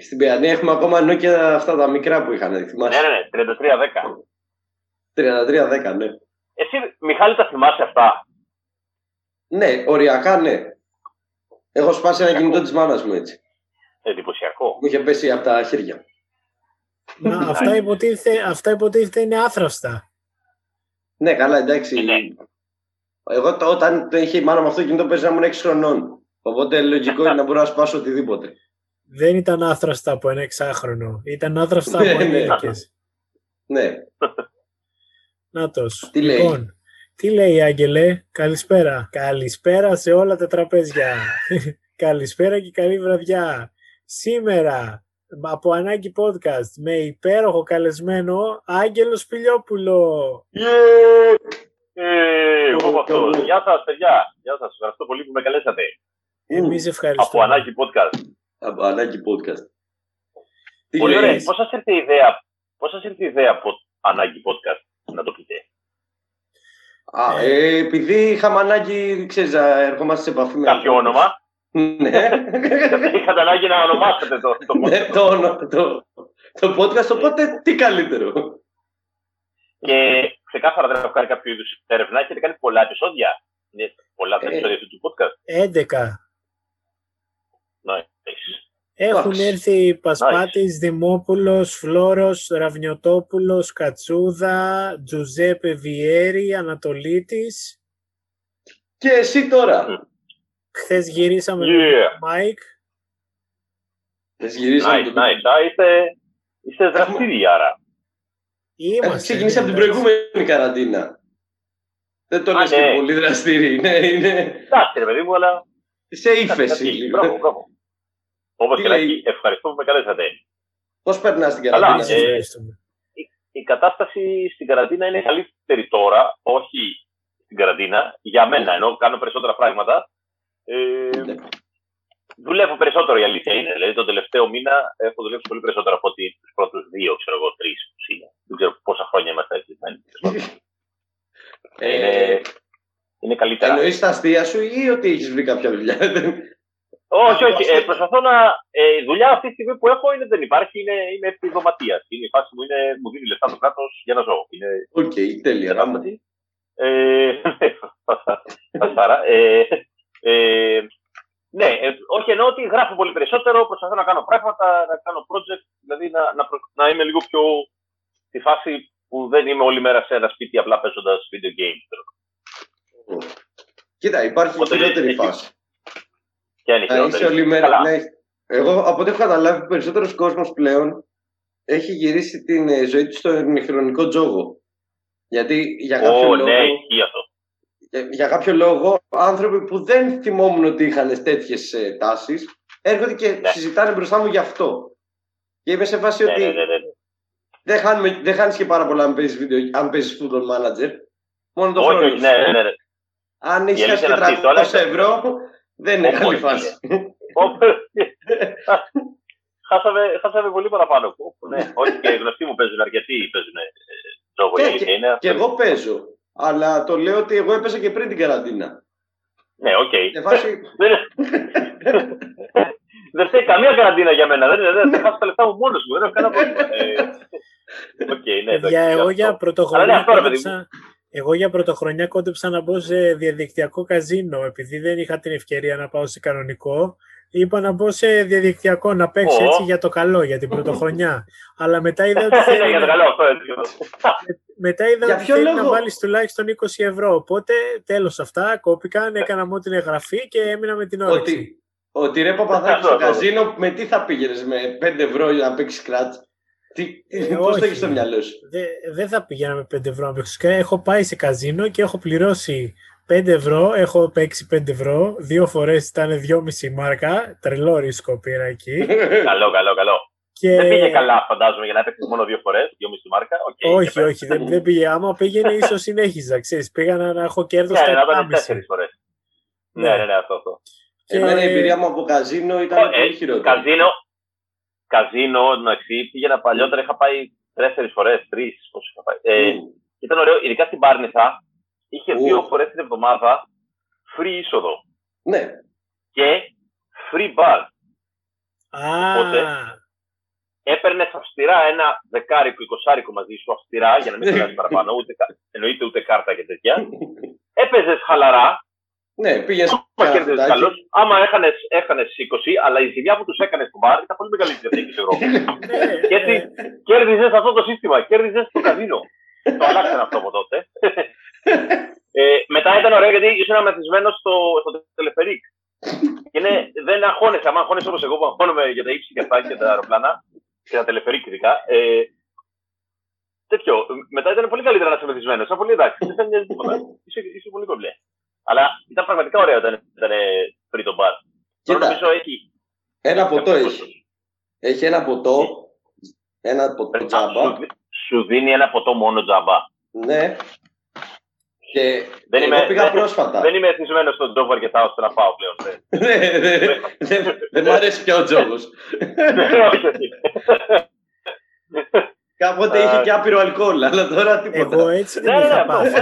Στην Παιανία έχουμε ακόμα Nokia αυτά τα μικρά που είχαν. Θυμάσαι; Ναι, ναι, ναι, 3310. 3310, ναι. Εσύ, Μιχάλη, τα θυμάσαι αυτά; Ναι, οριακά ναι. Έχω σπάσει ένα κινητό της μάνας μου έτσι. Εντυπωσιακό. Μου είχε πέσει από τα χέρια. Μα αυτά, υποτίθεται, αυτά υποτίθεται είναι άθραυστα. Ναι, καλά, εντάξει. Ε, ναι. Εγώ το, όταν το είχε η μάνα μου αυτό το κινητό παίζει να ήμουν 6 χρονών. Οπότε λογικό είναι να μπορώ να σπάσω οτιδήποτε. Δεν ήταν άθραστα από ένα εξάχρονο. Ήταν άθραστα Ναι, από ναι. ενήλικες. Ναι. Νάτος. Τι λέει; λοιπόν, τι λέει Άγγελε, καλησπέρα. Καλησπέρα σε όλα τα τραπέζια. καλησπέρα και καλή βραδιά. Σήμερα, από Ανάγκη Podcast, με υπέροχο καλεσμένο Άγγελος Σπηλιόπουλο. Yeah! Ε, εγώ από Κι εγώ. αυτό. Γεια σας, παιδιά. Γεια σας. Ευχαριστώ πολύ που με καλέσατε. Εμείς Από ευχαριστούμε. Ανάγκη Podcast. Από ανάγκη podcast. Τι Πολύ ωραία. λέει, Πώς σας ήρθε η ιδέα, πώς σας ήρθε η ιδέα από Ανάγκη Podcast, να το πείτε; Α, ε, επειδή είχαμε ανάγκη, ξέρεις, να ερχόμαστε σε επαφή με... Κάποιο όνομα; Ναι. Είχατε ανάγκη να ονομάσετε το, το Ναι, podcast; το, όνομα- το, το podcast, οπότε τι καλύτερο. Και ξεκάθαρα δεν έχω κάνει κάποιο είδους έρευνα. Έχετε κάνει πολλά επεισόδια. Είναι πολλά τα Ε. επεισόδια αυτού του podcast. 11. Nice. Έχουν Εντάξει. έρθει Πασπάτης, Δημόπουλος, Φλόρος, Ραβνιωτόπουλος, Κατσούδα, Τζουζέπε Βιέρη, Ανατολίτης. Και εσύ τώρα. Χθες γυρίσαμε με Yeah. τον Μάικ. Χθες γυρίσαμε Nice, το- nice. Α, είστε, είστε δραστήριοι άρα. Είμαστε. Έχουμε ξεκινήσει από την προηγούμενη καραντίνα. Δεν το Α, λες ναι. και πολύ δραστήριοι. Ναι, είναι Εντάξει, ρε παιδί μου, αλλά. σε ύφεση. λίγο. Μπράβο, μπράβο. Όπως Τι και λέει; να έχει, ευχαριστώ που με καλέσατε. Πώς περνάς την Καλά, καραντίνα; Εμείς ε, ευχαριστούμε. Η κατάσταση στην καραντίνα είναι καλύτερη τώρα, όχι στην καραντίνα, για μένα, ενώ κάνω περισσότερα πράγματα. Ε, Ναι. δουλεύω περισσότερο η αλήθεια είναι. Δηλαδή, τον τελευταίο μήνα έχω δουλέψει πολύ περισσότερο από ότι τους πρώτους δύο, ξέρω εγώ, τρεις που είναι. Δεν ξέρω πόσα χρόνια είμαστε έτσι. Ε, είναι, είναι καλύτερα. Εννοείς τα αστεία σου ή ότι έχεις βρει κάποια δουλειά; Όχι, όχι. Ε, προσπαθώ να. Ε, η δουλειά αυτή τη στιγμή που έχω είναι, δεν υπάρχει, είναι, είναι επιδοματίας. Είναι η φάση μου, είναι, μου δίνει λεφτά το κράτος για να ζω. Είναι Οκ, τέλεια. γαμώ. κατάσταση. Ε, Φασάρα. Ε, ε, ναι, ε, όχι εννοώ ότι γράφω πολύ περισσότερο, προσπαθώ να κάνω πράγματα, να κάνω project, δηλαδή να, να, προ- να είμαι λίγο πιο στη φάση που δεν είμαι όλη μέρα σε ένα σπίτι απλά παίζοντας video games. ξέρω. Κοίτα, υπάρχει Οπότε χειρότερη έχει- φάση. Και αν είναι Να είσαι χειρότερη; όλη μέρα. Καλά. ναι. Εγώ από ό,τι έχω καταλάβει, περισσότερος κόσμος πλέον έχει γυρίσει την ε, ζωή του στον χρονικό τζόγο. Γιατί για κάποιο, Ω, λόγο, ναι, ισχύει αυτό. για, για κάποιο λόγο άνθρωποι που δεν θυμόμουν ότι είχαν τέτοιες τάσεις έρχονται και Ναι. συζητάνε μπροστά μου γι' αυτό. Και είμαι σε φάση Ναι, ότι ναι, ναι, ναι. δεν, χάνουμε, δεν χάνεις και πάρα πολλά αν παίζεις, video, αν παίζεις football manager. Μόνο το Όχι, χρόνο όχι, σου. ναι, ναι, ναι. Αν Η έχεις χάσει αλήθεια και είναι αυτή. 300 Τώρα- ευρώ, δεν είναι Όπως καλή είναι. φάση. Όπου- χάσαμε, χάσαμε πολύ παραπάνω. Όπου, Ναι, όχι και οι γνωστοί μου παίζουν αρκετοί παίζουν ε, τζόγο. η Και- αλήθεια είναι. Και εγώ παίζω. Αλλά το λέω ότι εγώ έπαιζα και πριν την καραντίνα. Ναι, οκ. Σε φάση, Δεν δεν φταίει καμία καραντίνα για μένα. Δεν είναι. Δεν θα χάσω τα λεφτά μου μόνος μου. Δεν έχω κανένα πρόβλημα. Ε, Οκ, ναι, εντάξει, Για, εγώ για αυτό. Πρωτοχρονιά Αλλά ναι, αυτό, ρε παιδί κόντεψα, εγώ για πρωτοχρονιά κόντεψα να μπω σε διαδικτυακό καζίνο επειδή δεν είχα την ευκαιρία να πάω σε κανονικό. Είπα να μπω σε διαδικτυακό να παίξω Ω. έτσι για το καλό, για την πρωτοχρονιά. Αλλά μετά είδα ότι Ναι, θέλει, για το να, καλό αυτό έτσι. μετά είδα Για ότι ποιο θέλει να λόγο; βάλεις τουλάχιστον 20 ευρώ. Οπότε τέλος αυτά, κόπηκαν, έκανα μου την εγγραφή και έμεινα με την όρεξη. ότι, ότι ρε παπαδάκι Αυτό, στο αυτό. καζίνο με τι θα πήγαινες με 5 ευρώ για να παίξεις craps. Τι, Ε, πώς το όχι. έχεις στο μυαλό σου; Δε- Δεν θα πήγαινα με 5 ευρώ να παίξω. Και Έχω πάει σε καζίνο και έχω πληρώσει 5 ευρώ. Έχω παίξει 5 ευρώ. Δύο φορές ήταν 2,5 μάρκα. Τρελό ρίσκο πήρα εκεί. Καλό, καλό, καλό. και... Δεν πήγε καλά, φαντάζομαι, για να έπαιξες μόνο δύο φορές, δυόμιση μάρκα. Οκ, Όχι, και όχι, δεν, δεν πήγε. Άμα πήγαινε, ίσως συνέχιζα. Ξέρεις, πήγα να, να έχω κέρδος Ναι, στα ναι, να ήταν 7,5. τέσσερις φορές. Ναι, ναι, ναι, αυτό. αυτό. Και- Εμένα η εμπειρία μου από καζίνο ήταν Ω, ε, πολύ χειρότερη. Καζίνο, καζίνο, εντάξει, πήγαινα παλιότερα, είχα πάει τέσσερι φορές, τρεις. Πώ είχα πάει. Ε, Ου, Ήταν ωραίο, ειδικά στην Πάρνηθα, είχε Ου. δύο φορές την εβδομάδα free είσοδο Ναι, και free bar. Α, Οπότε, έπαιρνες αυστηρά ένα δεκάρικο, εικοσάρικο μαζί σου αυστηρά για να μην περάσει παραπάνω, ούτε, εννοείται ούτε κάρτα και τέτοια. Έπαιζες χαλαρά. Ναι, πήγες Άμα κέρδιζες καλώ. Άμα έχανες 20, αλλά η ζημιά που τους έκανες στο μπαρ ήταν πολύ μεγαλύτερη από την Ευρώπη. και έτσι κέρδιζες αυτό το σύστημα, κέρδιζες το καζίνο. το αλλάξαν αυτό από τότε. ε, μετά ήταν ωραίο γιατί ήσουν μεθυσμένο στο, στο τελεφερίκ. Και είναι, δεν αγχώνεσαι. Αν αγχώνεσαι όπως εγώ που αγχώνομαι για τα ύψη και αυτά και τα αεροπλάνα και τα τελεφερίκ ειδικά. Ε, τέτοιο. Μετά ήταν πολύ καλύτερα να είσαι μεθυσμένο. Ήταν πολύ εντάξει. Δεν θα τίποτα. Είσαι, είσαι πολύ κομπλέ. Αλλά ήταν πραγματικά ωραίο όταν ήταν πριν τον μπαρ. Τώρα νομίζω έχει. Ένα ποτό έχει. Έχει ένα ποτό. Ένα ποτό τζάμπα. Σου, σου δίνει ένα ποτό μόνο τζάμπα. Ναι. Και δεν είμαι, πήγα δεν, πρόσφατα. Δεν είμαι εθισμένος στον τζόγο αρκετά ώστε να πάω πλέον. Δεν μου αρέσει πια ο τζόγο. Κάποτε είχε και άπειρο αλκοόλ, αλλά τώρα τίποτα. Εγώ έτσι δεν είχα πάθει.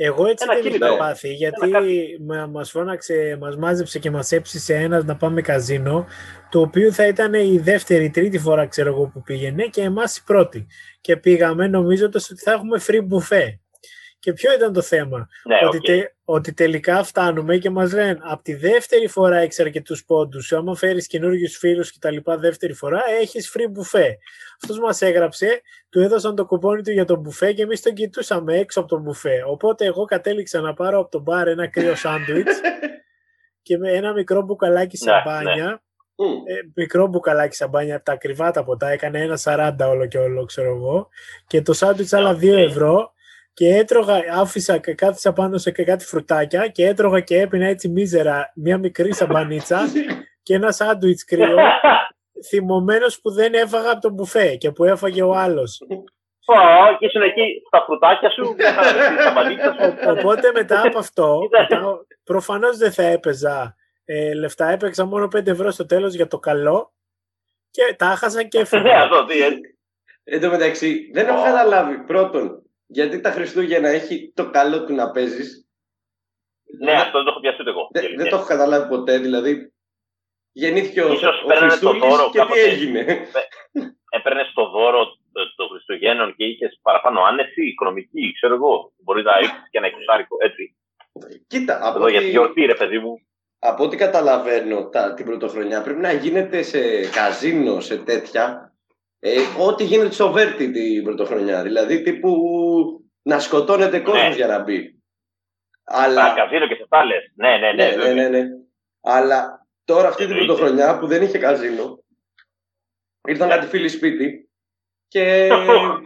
Εγώ έτσι δεν είχα πάθει, γιατί μας φώναξε, μας μάζεψε και μας έψησε ένας να πάμε καζίνο, το οποίο θα ήταν η δεύτερη, τρίτη φορά ξέρω εγώ που πήγαινε και εμάς η πρώτη. Και πήγαμε νομίζοντας ότι θα έχουμε free buffet. Και ποιο ήταν το θέμα; Ναι, ότι, τε, ότι τελικά φτάνουμε και μας λένε από τη δεύτερη φορά έχεις αρκετούς πόντους. Άμα φέρεις καινούργιους φίλους και τα λοιπά δεύτερη φορά έχεις free buffet. Αυτός μας έγραψε, του έδωσαν το κουπόνι του για το μπουφέ και εμείς τον κοιτούσαμε έξω από το μπουφέ. Οπότε εγώ κατέληξα να πάρω από τον μπαρ ένα κρύο σάντουιτς και με ένα μικρό μπουκαλάκι ναι, σαμπάνια. Ναι. Ε, μικρό μπουκαλάκι σαμπάνια από τα ακριβά τα ποτά, έκανε ένα 40 όλο και όλο, ξέρω εγώ. Και το σάντουιτς άλλα 2 ευρώ και έτρωγα, άφησα και κάθισα πάνω σε κάτι φρουτάκια και έτρωγα και έπινα έτσι μίζερα μια μικρή σαμπανίτσα και ένα σάντουιτς κρύο θυμωμένος που δεν έφαγα από τον μπουφέ και που έφαγε ο άλλος. Ω, και ήσουν εκεί στα φρουτάκια σου, σαμπανίτσα σου. Οπότε μετά από αυτό, μετά, προφανώς δεν θα έπαιζα ε, λεφτά, έπαιξα μόνο 5 ευρώ στο τέλος για το καλό και τα έχασα και έφυγα. Εν τω μεταξύ, δεν έχω καταλάβει πρώτον γιατί τα Χριστούγεννα έχει το καλό του να παίζεις. Ναι, αυτό δεν το έχω πιάσει εγώ. Δεν, δεν το έχω καταλάβει ποτέ. Δηλαδή, γεννήθηκε ο, ο Χριστούλης και τι έγινε. Έπαιρνες το δώρο των Χριστουγέννων και είχες παραπάνω άνεση, οικονομική, ξέρω εγώ. Μπορεί να έχεις και ένα εξάρικο, έτσι. Κοίτα, από Εδώ, για τη γιορτή, ρε παιδί μου. Από ό,τι καταλαβαίνω τα, την πρωτοχρονιά, πρέπει να γίνεται σε καζίνο, σε τέτοια, ε, ό,τι γίνεται στο Βέρτι την πρωτοχρονιά. Δηλαδή τύπου να σκοτώνεται κόσμος ναι. για να μπει. Αλλά... καζίνο και σε πάλες. Ναι, ναι, ναι. ναι, ναι, ναι, Αλλά τώρα αυτή την πρωτοχρονιά που δεν είχε καζίνο, ήρθαν κάτι φίλοι σπίτι και,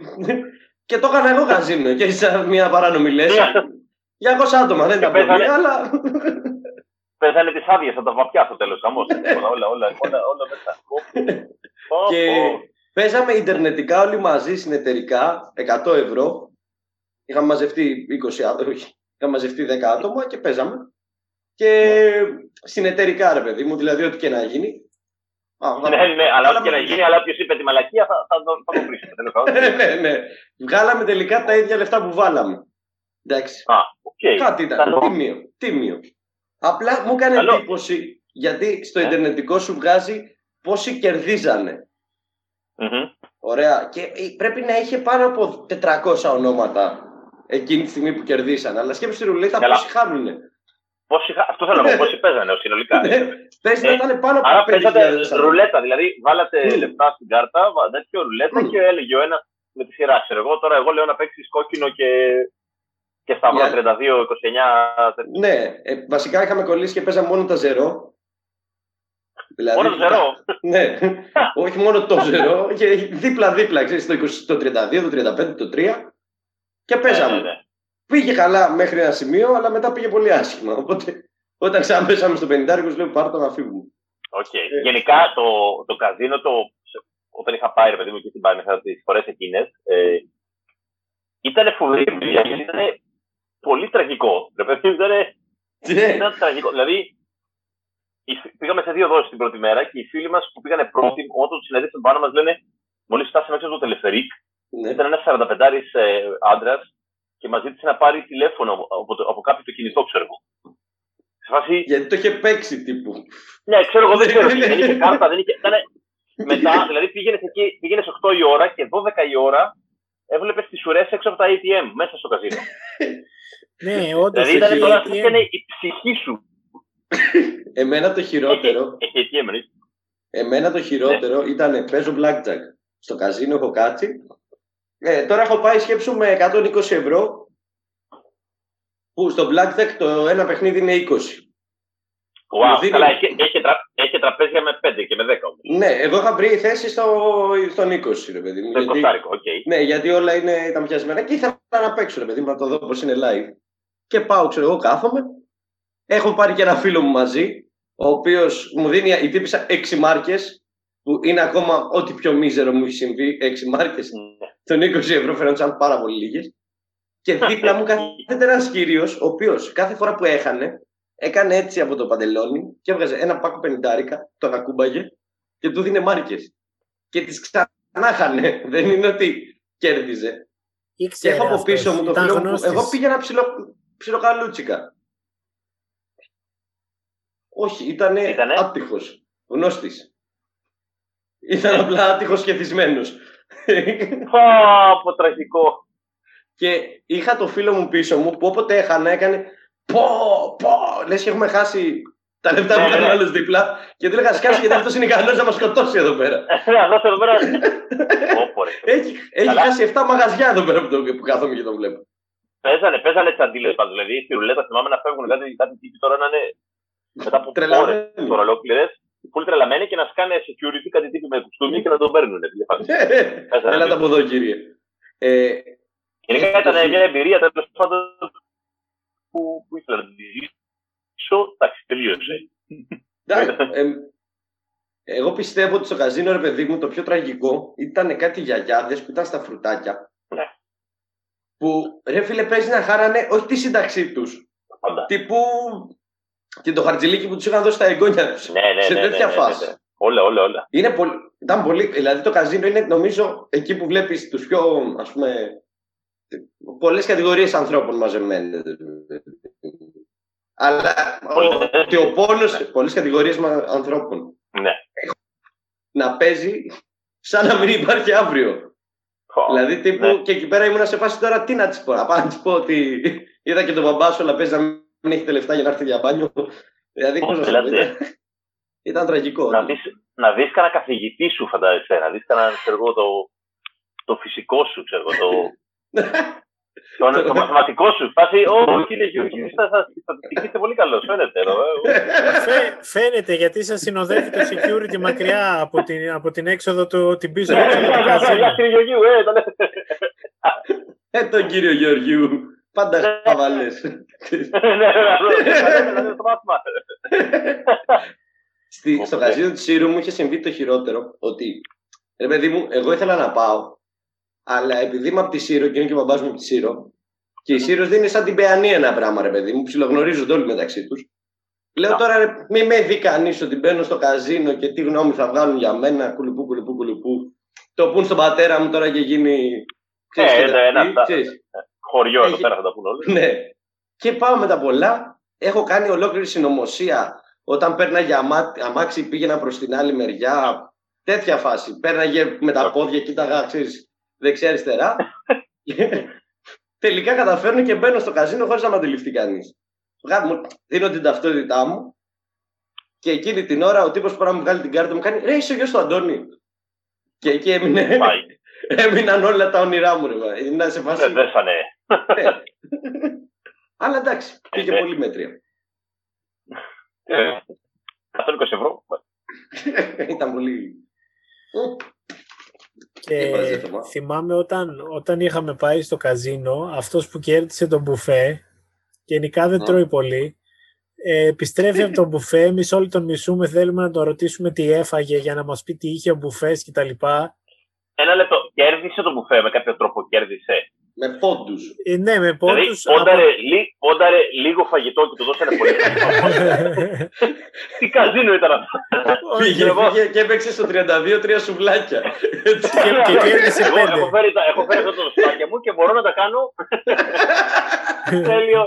και το έκανα εγώ καζίνο και σαν μια παράνομη λες. 200 άτομα, δεν ήταν πολύ, αλλά... Πέσανε τις άδειες από τα βαπιά στο τέλος, όμως. όλα, όλα, όλα, όλα, όλα μέσα. και Παίζαμε ιντερνετικά όλοι μαζί συνεταιρικά 100 ευρώ. Είχαμε μαζευτεί 20 άτομα, είχαμε μαζευτεί 10 άτομα και παίζαμε. Και συνεταιρικά ρε παιδί μου, δηλαδή ό,τι και να γίνει. ναι, ναι, αλλά ό,τι και να γίνει, αλλά όποιος είπε τη μαλακία θα, θα, θα το βρει. ναι, ναι. Βγάλαμε τελικά τα ίδια λεφτά που βάλαμε. Εντάξει. Α, okay. Κάτι ήταν. Τίμιο. Τίμιο. Απλά μου έκανε εντύπωση γιατί στο ε. Ιντερνετικό σου βγάζει πόσοι κερδίζανε. Ωραία. Και πρέπει να είχε πάνω από 400 ονόματα εκείνη τη στιγμή που κερδίσαν. Αλλά σκέψτε τη ρουλέτα πόσοι χάνουνε. Πόσοι, αυτό θέλω να πω, πόσοι παίζανε συνολικά. Ναι, Πες να ε, ήταν πάνω από Άρα παίζατε ρουλέτα, δηλαδή βάλατε mm. λεφτά στην κάρτα, τέτοιο ρουλέτα mm. και έλεγε ο ένας με τη σειρά. Ξέρω εγώ τώρα, εγώ λέω να παίξεις κόκκινο και, και σταυρό yeah. 32-29. Ναι, ε, βασικά είχαμε κολλήσει και παίζαμε μόνο τα ζερό. Δηλαδή, μόνο το ζερό. ναι, όχι μόνο το ζερό, και δίπλα-δίπλα, ξέρεις, το, 32, το 35, το 3 και παίζαμε. Ναι, ναι, ναι. Πήγε καλά μέχρι ένα σημείο, αλλά μετά πήγε πολύ άσχημα. Οπότε όταν ξαναπέσαμε στο 50, λέω πάρ' το να φύγουμε. Okay. Ε. Γενικά το, το καζίνο, το, όταν είχα πάει ρε παιδί μου και στην Πάνη, τις φορές εκείνες, ε, ήταν φοβερή γιατί ήταν πολύ τραγικό. Ρε παιδί μου, ήταν, ήταν τραγικό. Δηλαδή, πήγαμε σε δύο δόσεις την πρώτη μέρα και οι φίλοι μας που πήγανε πρώτοι, όταν τους συναντήσαμε πάνω μας λένε Μόλις φτάσαμε έξω στο τελεφερίκ, ναι. ήταν ένας 45 ε, άντρας και μας ζήτησε να πάρει τηλέφωνο από, το, από κάποιο το κινητό, ξέρω εγώ. Φάση... Γιατί το είχε παίξει τύπου. Ναι, ξέρω εγώ, δεν ξέρω. δεν είχε κάρτα, δεν είχε. Ήταν με μετά, δηλαδή πήγαινες εκεί, πήγαινες 8 η ώρα και 12 η ώρα έβλεπες τις ουρές έξω από τα ATM μέσα στο καζίνο. ναι, όντως. Δηλαδή ήταν τώρα ήταν η ψυχή σου. Εμένα το χειρότερο. Έχει ATM, ναι. Εμένα το χειρότερο ναι. ήταν παίζω blackjack. Στο καζίνο έχω κάτσει. Ε, τώρα έχω πάει σκέψου με 120 ευρώ που στο blackjack το ένα παιχνίδι είναι 20. Wow, δίνει... καλά, έχει, έχει, τρα, έχει, τραπέζια με 5 και με 10 όμως. Ναι, εγώ είχα βρει θέση στο, στον 20, ρε παιδί μου. Στο γιατί, okay. Ναι, γιατί όλα είναι, ήταν πιασμένα και ήθελα να παίξω, ρε παιδί μου, να το δω πώς είναι live. Και πάω, ξέρω εγώ, κάθομαι. Έχω πάρει και ένα φίλο μου μαζί, ο οποίος μου δίνει η τύπησα 6 μάρκες, που είναι ακόμα ό,τι πιο μίζερο μου έχει συμβεί. 6 μάρκες ναι. των 20 ευρώ φαίνονταν πάρα πολύ λίγες. Και δίπλα μου κάθεται ένας κύριος, ο οποίος κάθε φορά που έχανε, έκανε έτσι από το παντελόνι και έβγαζε ένα πάκο πενιντάρικα, τον ακούμπαγε και του δίνε μάρκες. Και τις ξανάχανε. Δεν είναι ότι κέρδιζε. και έχω από πίσω μου το φίλο μου. Εγώ πήγαινα ψιλο, ψιλοκαλούτσικα. Όχι, ήταν άτυχος. Γνώστης. Ήταν απλά άτυχος και θυσμένο. Πω, τραγικό. Και είχα το φίλο μου πίσω μου που όποτε έχανα έκανε πω, πω, λες και έχουμε χάσει τα λεφτά που ήταν άλλο δίπλα και δεν έλεγα σκάσει γιατί αυτός είναι ικανός να μας σκοτώσει εδώ πέρα. Ναι, αυτός εδώ πέρα. έχει έχει χάσει 7 μαγαζιά εδώ πέρα που, το, που κάθομαι και τον βλέπω. Παίζανε, παίζανε τσαντίλε πάντως. Δηλαδή στη ρουλέτα θυμάμαι να φεύγουν κάτι, κάτι τύποι τώρα να είναι μετά από ώρε τώρα ολόκληρες. Πολύ τρελαμένοι και να σκάνε security κάτι τύποι με κουστούμι και να τον παίρνουν. Έλα από εδώ κύριε. Ε, Γενικά ήταν μια εμπειρία τέλος πάντων που, που ήθελα να τη ζήσω. Εντάξει, τελείωσε. εγώ πιστεύω ότι στο καζίνο, ρε παιδί μου, το πιο τραγικό ήταν κάτι γιαγιάδες που ήταν στα φρουτάκια. Ναι. Που ρε φίλε παίζεις να χάρανε όχι τη σύνταξή τους. Τύπου και το χαρτζηλίκι που τους είχαν δώσει τα εγγόνια τους. Ναι, ναι, σε ναι, τέτοια ναι, ναι, φάση. Ναι, όλα, όλα, όλα. Είναι πολύ, ήταν πολύ, δηλαδή το καζίνο είναι νομίζω εκεί που βλέπεις τους πιο ας πούμε πολλές κατηγορίες ανθρώπων μαζεμένες. Αλλά και ο πόνος, πολλές κατηγορίες ανθρώπων. Ναι. Να παίζει σαν να μην υπάρχει αύριο. δηλαδή, τύπου, ναι. και εκεί πέρα ήμουν σε φάση τώρα τι να της πω. Να πάω να της πω ότι είδα και τον μπαμπά σου, αλλά παίζει να μην έχει λεφτά για να έρθει για μπάνιο. δηλαδή, πώς να σου Ήταν τραγικό. Να δεις, να δεις κανένα καθηγητή σου, φαντάζεσαι, να δεις κανένα, το, το φυσικό σου, ξέρω, το, το, το μαθηματικό σου. Φάση, Ω, κύριε Γιώργη, είστε πολύ καλός. Φαίνεται εδώ. Ε. Φαίνεται γιατί σας συνοδεύει το security μακριά από την, από την έξοδο του, την πίσω έξοδο του καζίνου. κύριε Γεωργίου, ε, ε, τον κύριο Γεωργίου. Πάντα χαβαλές. Ναι, ναι, ναι, Στο καζίνο του Σύρου μου είχε συμβεί το χειρότερο ότι ρε παιδί μου, εγώ ήθελα να πάω αλλά επειδή είμαι από τη Σύρο και είναι και ο μπαμπάς μου από τη Σύρο, και η Σύρος δεν είναι σαν την Παιανή ένα πράγμα, ρε παιδί μου, ψιλογνωρίζονται όλοι μεταξύ τους. Λέω τώρα, ρε, μη με δει κανείς ότι μπαίνω στο καζίνο και τι γνώμη θα βγάλουν για μένα, κουλουπού, κουλουπού, κουλουπού. Το πούν στον πατέρα μου τώρα και γίνει. Ε, ναι, ένα, Χωριό εδώ πέρα θα τα πούν όλοι. Ναι. Και πάω με τα πολλά. Έχω κάνει ολόκληρη συνωμοσία όταν πέρναγε αμάξι πήγαινα προς την άλλη μεριά. Τέτοια φάση. Πέρναγε με τα πόδια, κοίταγα, ξέρεις, δεξιά-αριστερά. Τελικά καταφέρνω και μπαίνω στο καζίνο χωρίς να με αντιληφθεί κανείς. Δίνω την ταυτότητά μου και εκείνη την ώρα ο τύπος που να μου βγάλει την κάρτα μου κάνει Ρε, είσαι ο γιος του Αντώνη. Και εκεί έμεινε. Έμειναν όλα τα όνειρά μου, ρε. Είναι σε φάση. Δεν ε. Αλλά εντάξει, πήγε ε, πολύ μέτρια. 120 ε, ευρώ. Ήταν πολύ. Και θυμάμαι όταν, όταν είχαμε πάει στο καζίνο, αυτός που κέρδισε τον μπουφέ, γενικά δεν τρώει πολύ, ε, επιστρέφει από τον μπουφέ, εμείς όλοι τον μισούμε, θέλουμε να τον ρωτήσουμε τι έφαγε για να μας πει τι είχε ο μπουφές κτλ. Ένα λεπτό, κέρδισε τον μπουφέ με κάποιο τρόπο, κέρδισε. Με πόντους. Ε, ναι, με πόντους. Δηλαδή, πόνταρε, πόνταρε λίγο φαγητό και του δώσανε πολύ Τι καζίνο ήταν αυτό. Πήγε, πήγε και έπαιξε στο 32 τρία σουβλάκια. και κέρδισε πέντε. Έχω φέρει, έχω φέρει αυτό το σουβλάκια μου και μπορώ να τα κάνω. Τέλειο.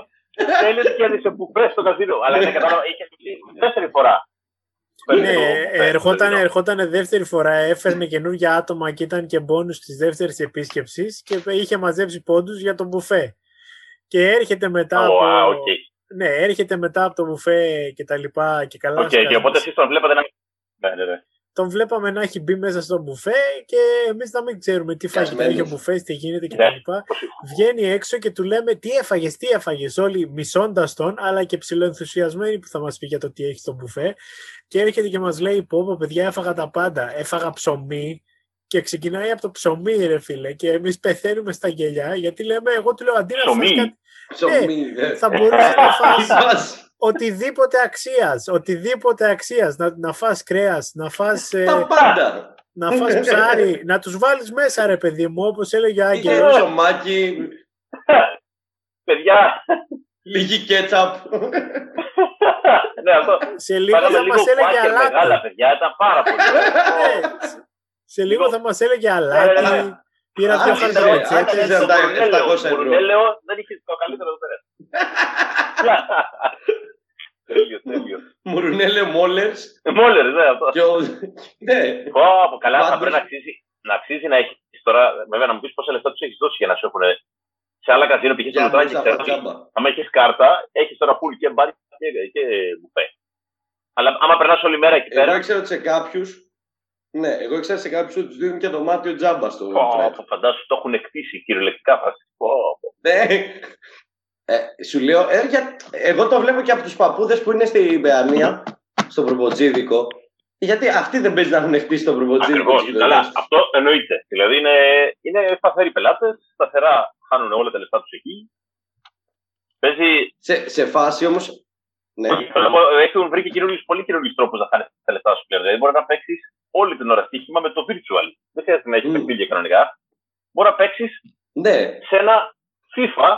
Τέλειο ότι κέρδισε που στο καζίνο. Αλλά δεν κατάλαβα, είχε δεύτερη φορά. Ναι, ερχόταν, ερχόταν δεύτερη φορά, έφερνε καινούργια άτομα και ήταν και μπόνους της δεύτερης επίσκεψης και είχε μαζέψει πόντους για τον μπουφέ. Και έρχεται μετά oh, από... Okay. Ναι, έρχεται μετά από το μπουφέ και τα λοιπά και καλά. Ok, okay, και οπότε εσείς τον βλέπατε να... Ναι, ναι, ναι τον βλέπαμε να έχει μπει μέσα στο μπουφέ και εμείς να μην ξέρουμε τι φαγητό έχει ο μπουφές, τι γίνεται κτλ. Ναι. Βγαίνει έξω και του λέμε τι έφαγες, τι έφαγες όλοι μισώντας τον αλλά και ψιλοενθουσιασμένοι που θα μας πει για το τι έχει στο μπουφέ. Και έρχεται και μας λέει πω, πω παιδιά έφαγα τα πάντα, έφαγα ψωμί και ξεκινάει από το ψωμί ρε φίλε και εμείς πεθαίνουμε στα γελιά γιατί λέμε εγώ του λέω αντί να φας κάτι... Ψωμί, ναι, θα μπορούσε να φας οτιδήποτε αξίας, οτιδήποτε αξίας, να, να φας κρέας, να φας... Ε, Τα πάντα. Να φας ψάρι, να τους βάλεις μέσα ρε παιδί μου, όπως έλεγε ο Άγγελος. Ή ψωμάκι. Παιδιά. Λίγη κέτσαπ. ναι, αυτό. Σε λίγο θα μας έλεγε αλάτι. Μεγάλα παιδιά, ήταν πάρα πολύ. Ναι, σε λίγο θα μας έλεγε αλάτι. Ναι, ναι, Πήρα δύο χαρτοπετσέτες. Δεν είχε το καλύτερο εδώ Τέλειο, τέλειο. Μουρουνέλε Μόλερ. Μόλερ, ναι, αυτό. Ναι. από καλά, θα πρέπει να αξίζει, να αξίζει να έχεις τώρα. Βέβαια, να μου πεις πόσα λεφτά τους έχεις δώσει για να σου έχουν. Σε άλλα καζίνο π.χ. στο Λουτράκι, Αν έχεις κάρτα, έχεις τώρα πουλ και μπάρι και, και μπουφέ. Αλλά άμα περνάς όλη μέρα εκεί πέρα. Εγώ ξέρω ότι σε κάποιου. Ναι, εγώ ξέρω σε κάποιους ότι τους δίνουν και δωμάτιο τζάμπα στο oh, Φαντάσου το έχουν εκτίσει κυριολεκτικά φάση. Ναι, ε, σου λέω, ε, για, εγώ το βλέπω και από τους παππούδες που είναι στην Παιανία, στο Προποτζίδικο. Γιατί αυτοί δεν παίζουν να έχουν χτίσει το Προποτζίδικο. Ακριβώς. Καλά, αυτό εννοείται. Δηλαδή είναι, είναι σταθεροί πελάτες, σταθερά χάνουν όλα τα λεφτά τους εκεί. Παίζει... Σε, σε φάση όμως. Ναι. Έχουν βρει και καινούριους, πολύ καινούριους τρόπους να χάνεις τα λεφτά σου πλέον. Δηλαδή μπορεί να παίξεις όλη την ώρα στοίχημα με το virtual. Δεν χρειάζεται να έχεις mm. παιχνίδια κανονικά. Μπορεί να παίξεις ναι. σε ένα FIFA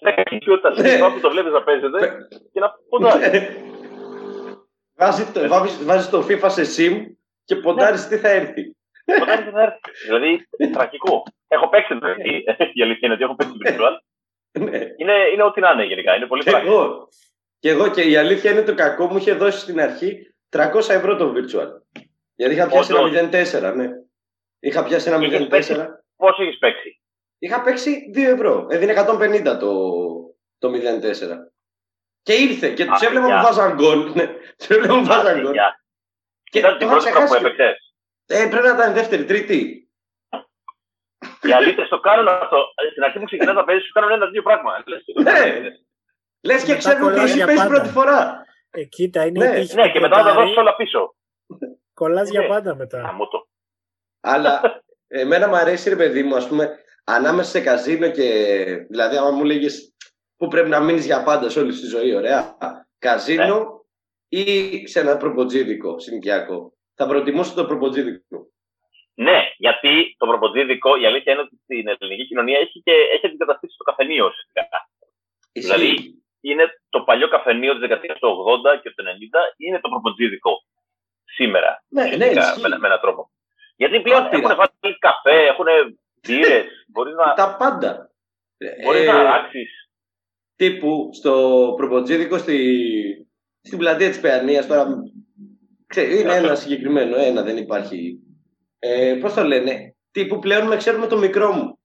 έχει ποιότητα ναι. που το βλέπεις να παίζεται και να ποντάρεις. Ναι. Βάζει το, βάζεις το FIFA σε sim και ποντάρεις τι θα έρθει. Ποντάρεις τι θα έρθει. Δηλαδή, τραγικό. Έχω παίξει το η αλήθεια είναι ότι έχω παίξει virtual. Ναι. είναι, είναι ό,τι να είναι γενικά. Είναι πολύ και εγώ, και εγώ και η αλήθεια είναι το κακό μου είχε δώσει στην αρχή 300 ευρώ το virtual. Γιατί είχα πιάσει ένα 0,4, ναι. Είχα πιάσει ένα 0,4. Πόσο έχεις παίξει; Είχα παίξει 2 ευρώ. Έδινε 150 το, το 0-4. Και ήρθε και τους έβλεπα που βάζαν γκολ. Ναι, τους έβλεπα που βάζαν γκολ. Και ήταν την πρώτη που έπαιξες. Ε, πρέπει να ήταν δεύτερη, τρίτη. Οι αλήτες το κάνουν αυτό. Στην αρχή που ξεκινάς να παίζεις, σου κάνουν ένα-δύο πράγμα. Ναι. Λες και ξέρουν ότι εσύ παίζεις πρώτη φορά. Ε, κοίτα, είναι ναι. ναι, και μετά θα δώσει όλα πίσω. Κολλάς για ναι. πάντα μετά. Αλλά εμένα μου αρέσει, ρε παιδί μου, ας πούμε, ανάμεσα σε καζίνο και. Δηλαδή, άμα μου λέγε που πρέπει να μείνεις για πάντα σε όλη τη ζωή, ωραία. Καζίνο ναι. ή σε ένα προποτζίδικο συνοικιακό. Θα προτιμούσα το προποτζίδικο. Ναι, γιατί το προποτζίδικο η αλήθεια είναι ότι στην ελληνική κοινωνία έχει, και, έχει αντικαταστήσει το καφενείο ουσιαστικά. Δηλαδή, είναι το παλιό καφενείο της δεκαετίας του 80 και του 90 είναι το προποτζίδικο σήμερα. Ναι, ναι, με, με έναν τρόπο. Γιατί πλέον έχουν βάλει καφέ, έχουν μπύρε. να. Τα πάντα. Μπορείς ε, να αλλάξεις. Τύπου στο προποτζίδικο στη, στην πλατεία της Παιανία τώρα. είναι ένα συγκεκριμένο, ένα δεν υπάρχει. Ε, Πώς το λένε, τύπου πλέον με ξέρουμε το μικρό μου.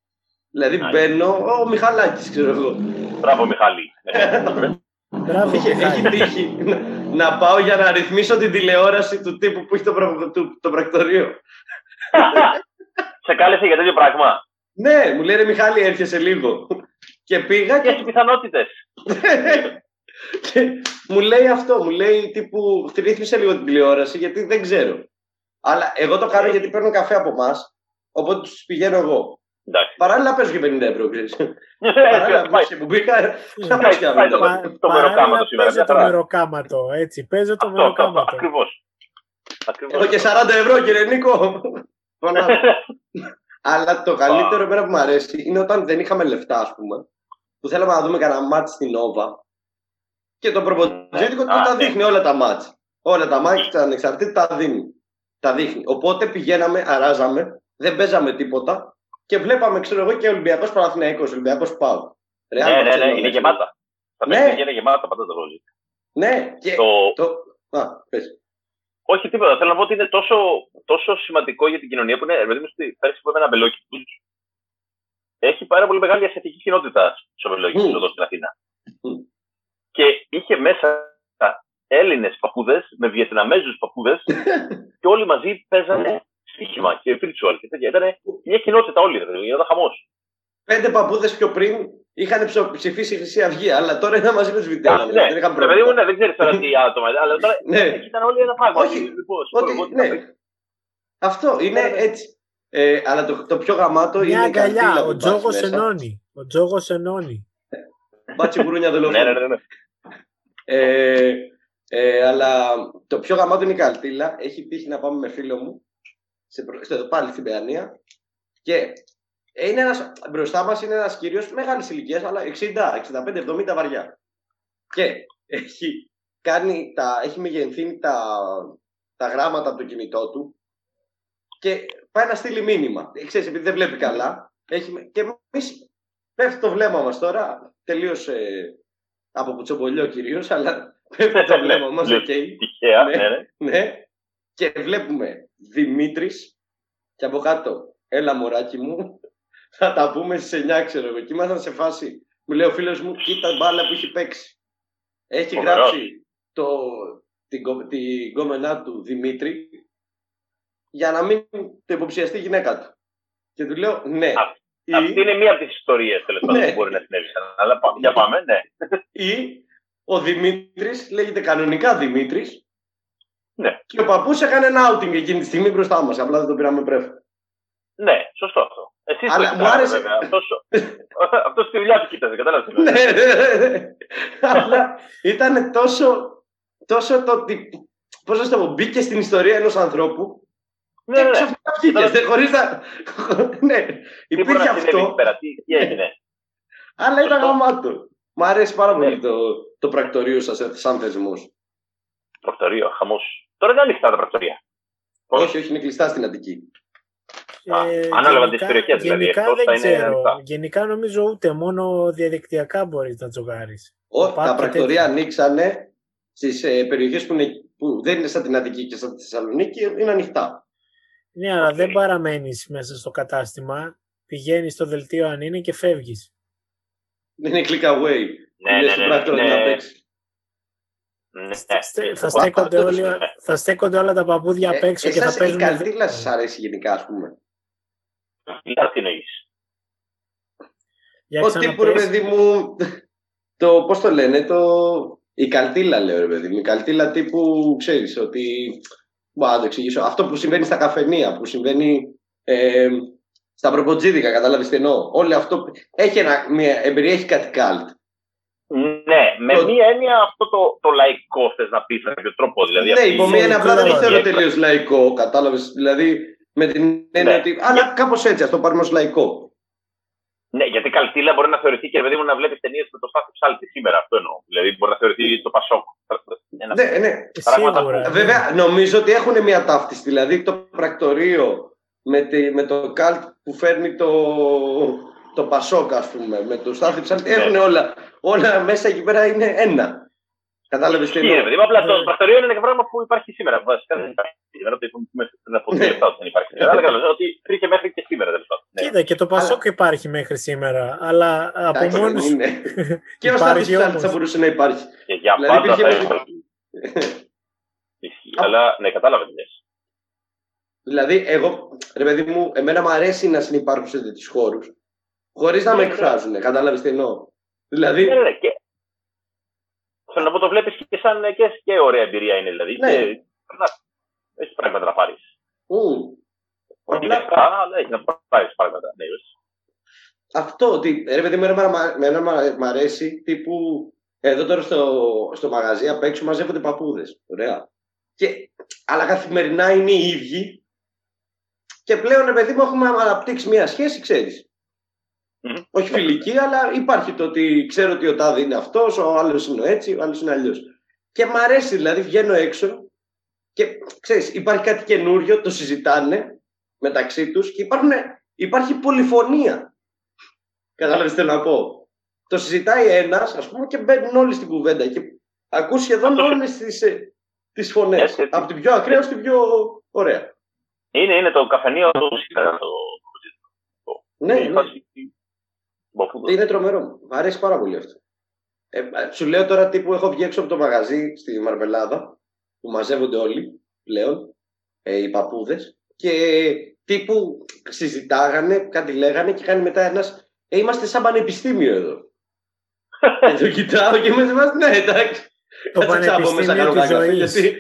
Δηλαδή Ά, μπαίνω, ο Μιχαλάκης ξέρω εγώ. Μπράβο Μιχάλη. Μπράβο, έχει, έχει τύχει να, πάω για να ρυθμίσω την τηλεόραση του τύπου που έχει το, το, το πρακτορείο. Σε κάλεσε για τέτοιο πράγμα. Ναι, μου λέει ρε Μιχάλη, έρχεσαι λίγο. Και πήγα και. Έχει πιθανότητες. μου λέει αυτό, μου λέει τύπου ρύθμισε λίγο την τηλεόραση γιατί δεν ξέρω. Αλλά εγώ το κάνω γιατί παίρνω καφέ από εμάς, οπότε τους πηγαίνω εγώ. Εντάξει. Παράλληλα παίζω και 50 ευρώ, ξέρεις. Παράλληλα παίζω που μπήκα, να πάω και Το μεροκάματο σήμερα. Παίζω το μεροκάματο, έτσι. Παίζω το μεροκάματο. Ακριβώς. Έχω και 40 ευρώ, κύριε Νίκο. Αλλά το καλύτερο εμένα που μου αρέσει είναι όταν δεν είχαμε λεφτά, ας πούμε, που θέλαμε να δούμε κανένα μάτς στην Νόβα και το προποτζήτικο ναι. τα δείχνει όλα τα μάτς. Όλα τα μάτς τα ανεξαρτήτητα τα δίνει. Τα δείχνει. Οπότε πηγαίναμε, αράζαμε, δεν παίζαμε τίποτα και βλέπαμε, ξέρω εγώ, και Ολυμπιακός Παναθυναϊκό, Ολυμπιακός Πάου. Ναι, ναι, ναι, είναι γεμάτα. Τα ναι. είναι γεμάτα πάντα το ρόλο. Ναι, και. Το... το... Α, πες. Όχι τίποτα. Θέλω να πω ότι είναι τόσο, τόσο σημαντικό για την κοινωνία που είναι. Δηλαδή, πέρσι που ένα μπελόκι έχει πάρα πολύ μεγάλη ασιατική κοινότητα στο μπελόκι mm. εδώ στην Αθήνα. Mm. Και είχε μέσα Έλληνες παππούδες με Βιετναμέζους παππούδες και όλοι μαζί παίζανε στοίχημα και virtual και τέτοια. Ήταν μια κοινότητα όλη, δηλαδή, ήταν χαμός. Πέντε παππούδες πιο πριν είχαν ψηφίσει η Χρυσή Αυγή, αλλά τώρα είναι μαζί με τους Βιντεάλα. Ναι, δεν είχαν πρόβλημα. Μου, ναι, δεν ξέρεις τώρα τι άτομα, αλλά τώρα ναι. ήταν όλοι ένα πράγμα. Όχι, όχι, ναι. Αυτό είναι έτσι. Ε, αλλά το, το πιο γαμάτο Μια είναι αγκαλιά, ο Τζόγος ενώνει. Ο Τζόγος ενώνει. Μπάτσι γουρούνια δολοφόνο. ναι, ναι, ναι. Ε, ε, αλλά το πιο γαμάτο είναι η Καλτήλα. Έχει τύχει να πάμε με φίλο μου σε, στο, πάλι στην Παιανία και είναι ένας, μπροστά μας είναι ένας κύριος μεγάλης ηλικίας, αλλά 60, 65, 70 βαριά. Και έχει, κάνει τα, έχει μεγενθύνει τα, τα γράμματα από το κινητό του και πάει να στείλει μήνυμα. Ξέρεις, επειδή δεν βλέπει καλά. Έχει, και εμείς πέφτει το βλέμμα μας τώρα. Τελείως ε, από κουτσομπολιό κυρίως, αλλά πέφτει το βλέμμα μας. Okay. ναι, ναι. ναι. Και βλέπουμε Δημήτρης και από κάτω, έλα μωράκι μου, θα τα πούμε στις 9, ξέρω εγώ. Και ήμασταν σε φάση, μου λέει ο φίλος μου, κοίτα μπάλα που έχει παίξει. Έχει γράψει το, την, την κόμενά του Δημήτρη για να μην το υποψιαστεί η γυναίκα του. Και του λέω ναι. Αυτή είναι μία από τις ιστορίες ναι. που μπορεί να συνέβη. Αλλά για πάμε, ναι. Ή ο Δημήτρης, λέγεται κανονικά Δημήτρης. Ναι. Και ο παππούς έκανε ένα outing εκείνη τη στιγμή μπροστά μας. Απλά δεν το πήραμε πρέφο. Ναι, σωστό αυτό. Εσύ Αλλά μου άρεσε. Αυτός στη δουλειά του κοίταζε, κατάλαβες. Ναι, ναι, ναι. Αλλά ήταν τόσο, τόσο το ότι. Πώς να το πω, μπήκε στην ιστορία ενός ανθρώπου ναι, και ναι, ξαφνικά βγήκες. Χωρίς να. Ναι, υπήρχε αυτό. Τι έγινε; Αλλά ήταν γαμάτο. Μ' αρέσει πάρα πολύ το, το πρακτορείο σας σαν θεσμός. Πρακτορείο, χαμός. Τώρα δεν είναι ανοιχτά τα πρακτορία. Όχι, όχι, είναι κλειστά στην Αττική. Ε, ανάλογα τις περιοχές δηλαδή. Γενικά δεν ξέρω. Γενικά νομίζω ούτε μόνο διαδικτυακά μπορείς να τζογάρεις. Τα πρακτορία ανοίξανε στις ε, περιοχές που, που δεν είναι σαν την Αττική και σαν τη Θεσσαλονίκη, είναι ανοιχτά. Ναι, αλλά δεν παραμένεις μέσα στο κατάστημα. Πηγαίνεις στο δελτίο αν είναι και φεύγεις. Δεν είναι click away. Ναι, ναι, ναι, ναι, ναι. Ναι, θα, στέκονται όλοι, θα στέκονται όλα τα παππούδια απ' έξω και θα παίζουν. Η καλτήλα σας αρέσει γενικά, ας πούμε; Τι εννοεί. Ό,τι που ρε παιδί μου. Το, πώς το λένε, το, η καλτήλα λέω ρε παιδί μου. Η καλτήλα τύπου ξέρεις ότι. Μπορώ να το εξηγήσω. Αυτό που συμβαίνει στα καφενεία, που συμβαίνει ε, στα προποτζίδικα, κατάλαβες τι εννοώ. Όλο αυτό έχει ένα, μια εμπειρία, έχει κάτι καλτ. Ναι, με το... μία έννοια αυτό το, το λαϊκό θες να πεις με κάποιο τρόπο. Δηλαδή, ναι, υπό μία έννοια απλά δεν το θέλω τελείω λαϊκό, κατάλαβες. Δηλαδή με την έννοια ναι. ότι. Αλλά κάπως έτσι, ας το πάρουμε ως λαϊκό. Ναι, γιατί καλτήλα μπορεί να θεωρηθεί και παιδί μου να βλέπεις ταινίες με το Στάθη Ψάλτη σήμερα. Αυτό εννοώ. Δηλαδή μπορεί να θεωρηθεί το Πασόκ. Ναι, ναι. Σίγουρα. Βέβαια, νομίζω ότι έχουν μια ταύτιση. Δηλαδή το πρακτορείο με, τη, με το καλτ που φέρνει το, το Πασόκ, ας πούμε, με το Στάθη Ψάλτη. Ναι. Έχουν όλα όλα μέσα εκεί πέρα είναι ένα. Κατάλαβες τι εννοώ. Ναι, απλά το πρακτορείο είναι ένα πράγμα που υπάρχει σήμερα. Βασικά δεν υπάρχει. Δεν το είπαμε πριν από δύο λεπτά δεν υπάρχει. Αλλά ότι υπήρχε μέχρι και σήμερα. Ναι. Κοίτα, και το Πασόκ υπάρχει μέχρι σήμερα. Αλλά από μόνο. Και ο Στάθη θα μπορούσε να υπάρχει. Και για δηλαδή, πάντα θα υπάρχει. Αλλά ναι, κατάλαβε τι Δηλαδή, εγώ, ρε παιδί μου, εμένα μου αρέσει να συνεπάρχουν σε τέτοιους χώρους. Χωρίς να με ναι, εκφράζουν. Κατάλαβες τι εννοώ. Δηλαδή... Ναι, ναι, ναι. Και... Θέλω να πω, το βλέπεις και σαν και, και ωραία εμπειρία είναι. Δηλαδή. Ναι. Και, να, έχεις πράγματα να πάρεις. Όχι λεπτά, αλλά έχεις να πάρεις πράγματα. Ναι, Αυτό ότι ρε παιδί μου, εμένα μου αρέσει τύπου εδώ τώρα στο, στο μαγαζί απ' έξω μαζεύονται παππούδες. Ωραία. Και, αλλά καθημερινά είναι οι ίδιοι. Και πλέον, ρε παιδί μου, έχουμε αναπτύξει μια σχέση, ξέρεις. Mm-hmm. Όχι φιλική, αλλά υπάρχει το ότι ξέρω ότι ο τάδε είναι αυτός, ο άλλος είναι έτσι, ο άλλος είναι αλλιώς. Και μ' αρέσει, δηλαδή βγαίνω έξω και ξέρεις, υπάρχει κάτι καινούριο, το συζητάνε μεταξύ τους και υπάρχουν, υπάρχει πολυφωνία. Κατάλαβες τι να πω; Το συζητάει ένας, ας πούμε, και μπαίνουν όλοι στην κουβέντα και ακούς σχεδόν όλες τις... Ε, τις φωνές. Από την πιο ακραία στην πιο ωραία. Είναι, είναι το καφενείο του Ναι, ναι. Είναι τρομερό. Μου αρέσει πάρα πολύ αυτό. Ε, σου λέω τώρα τύπου έχω βγει έξω από το μαγαζί στη Μαρμελάδα που μαζεύονται όλοι πλέον ε, οι παππούδες και τύπου συζητάγανε, κάτι λέγανε και κάνει μετά ένας. Ε, είμαστε σαν πανεπιστήμιο εδώ. και το κοιτάω και με θυμάσαι, ναι, εντάξει. Το πανεπιστήμιο της ζωής.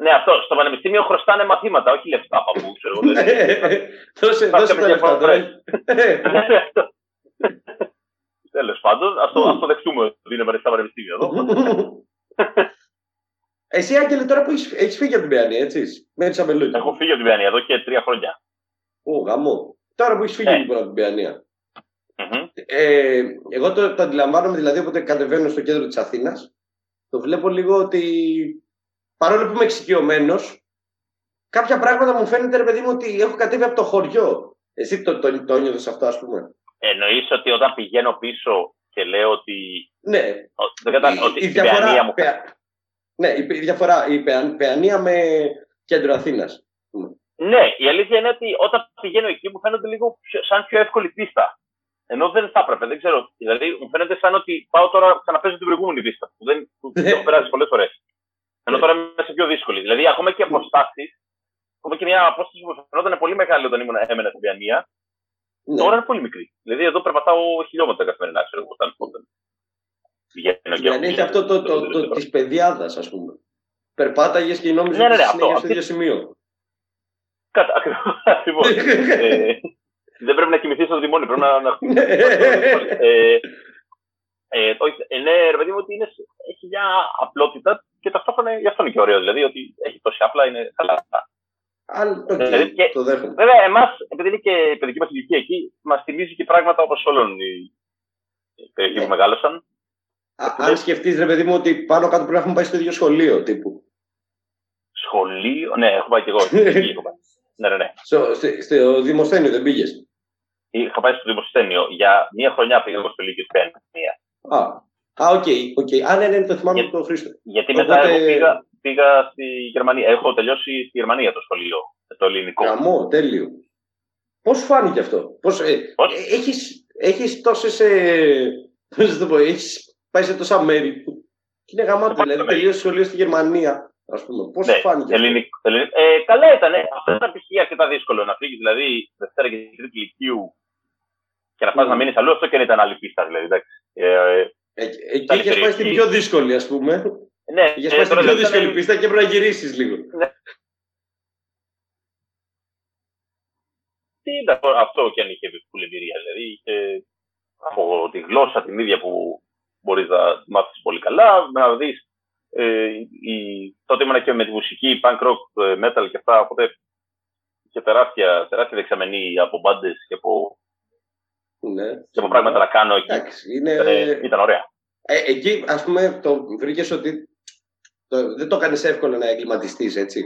Γιατί... Ναι, αυτό. Στο πανεπιστήμιο χρωστάνε μαθήματα, όχι λεφτά παππού, ξέρω εγώ. Ναι, δώσε, δώσε τα λεφτά Τέλος πάντων, α το, το δεχτούμε ότι είναι στα πανεπιστήμια εδώ. Εσύ, Άγγελε, τώρα που έχει φύγει από την Παιανία, έτσι. Μένει αμελούδι. Έχω φύγει από την Παιανία εδώ και τρία χρόνια. Ω, γαμό. Τώρα που έχεις φύγει ε. λοιπόν από την Παιανία. Mm-hmm. Ε, εγώ το, το αντιλαμβάνομαι, δηλαδή, όποτε κατεβαίνω στο κέντρο της Αθήνας, το βλέπω λίγο ότι παρόλο που είμαι εξοικειωμένος, κάποια πράγματα μου φαίνεται, ρε παιδί μου, ότι έχω κατέβει από το χωριό. Εσύ το, το, το, το αυτό, ας πούμε; Εννοείς ότι όταν πηγαίνω πίσω και λέω ότι. Ναι. Δεν κατάλαβα ότι η, διαφορά, μου. Ναι, η διαφορά, η Παιανία με κέντρο Αθήνας. Ναι, η αλήθεια είναι ότι όταν πηγαίνω εκεί μου φαίνεται λίγο σαν πιο εύκολη πίστα. Ενώ δεν θα έπρεπε, δεν ξέρω. Δηλαδή μου φαίνεται σαν ότι πάω τώρα ξαναπέζω την προηγούμενη πίστα που δεν που ναι. έχω περάσει πολλές φορές. Ενώ τώρα είμαι σε πιο δύσκολη. Δηλαδή ακόμα και αποστάσει, ακόμα και μια απόσταση που φαινόταν πολύ μεγάλη όταν ήμουν έμενα στην Πιανία, ναι. τώρα είναι πολύ μικρή. Δηλαδή εδώ περπατάω χιλιόμετρα καθημερινά, ξέρω εγώ, όταν δεν έχει αυτό το, το, το, τη παιδιάδα, α πούμε. Περπάταγε και νόμιζε ναι, ναι, ναι, ότι στο ίδιο σημείο. Ακριβώ. Ε, δεν πρέπει να κοιμηθεί στο δημόνιο, πρέπει να. Ναι. Ε, ε, ναι, ρε παιδί μου, ότι είναι, έχει μια απλότητα και ταυτόχρονα γι' αυτό είναι και ωραίο. Δηλαδή ότι έχει τόση απλά είναι καλά. Αν, okay, δηλαδή, και, το δέχομαι. Βέβαια, εμάς, επειδή είναι και η παιδική μας ηλικία εκεί, μας θυμίζει και πράγματα όπως όλων οι περιοχοί που μεγάλωσαν αν σκεφτείς, ρε παιδί μου, ότι πάνω κάτω πρέπει να έχουμε πάει στο ίδιο σχολείο τύπου. Σχολείο, ναι, έχω πάει κι εγώ. ναι, ναι, ναι. Στο, στο Δημοσθένιο δεν πήγες; Είχα πάει στο Δημοσθένιο. Για μία χρονιά πήγα στο Λύκειο τη Πέντε. Α, Α, ok. Okay, okay. Α, ναι, ναι, το θυμάμαι Για, το Χρήστο. Γιατί Οπότε... μετά εγώ πήγα, πήγα στη Γερμανία. Έχω τελειώσει στη Γερμανία το σχολείο, το ελληνικό. Γαμώ, τέλειο. Πώς φάνηκε αυτό, Πώς, ε, Πώς; Ε, έχεις, έχεις τόσες, ε, πώς το πω, έχεις πάει σε τόσα μέρη που είναι γαμάτο. Δηλαδή τελείωσε σχολείο στη Γερμανία. Ας πούμε. Πώς ναι, φάνηκε. Ελληνικ, ελληνικ, ε, καλά ήταν. Ε. Αυτό ήταν π.χ. αρκετά δύσκολο να φύγεις δηλαδή Δευτέρα και Τρίτη Λυκείου και να πας mm. να μείνεις αλλού. Αυτό και δεν ήταν άλλη πίστα δηλαδή. Ε, ε, ε, εκεί είχε πάει στην πιο δύσκολη, ας πούμε. Ναι, είχε πάει στην πιο δύσκολη πίστα και πρέπει να γυρίσεις λίγο. Ναι. Τι ήταν αυτό και αν είχε εμπειρία. Δηλαδή είχε από τη γλώσσα την ίδια που μπορείς να μάθεις πολύ καλά, να δεις. Ε, η, τότε ήμουν και με τη μουσική, punk rock, ε, metal και αυτά, οπότε είχε τεράστια, τεράστια δεξαμενή από μπάντες και από, ναι, και από πράγματα να κάνω εκεί. Εντάξει, είναι... ε, ήταν ωραία. Ε, εκεί, ας πούμε, το βρήκες ότι το, δεν το κάνεις εύκολο να εγκληματιστείς, έτσι.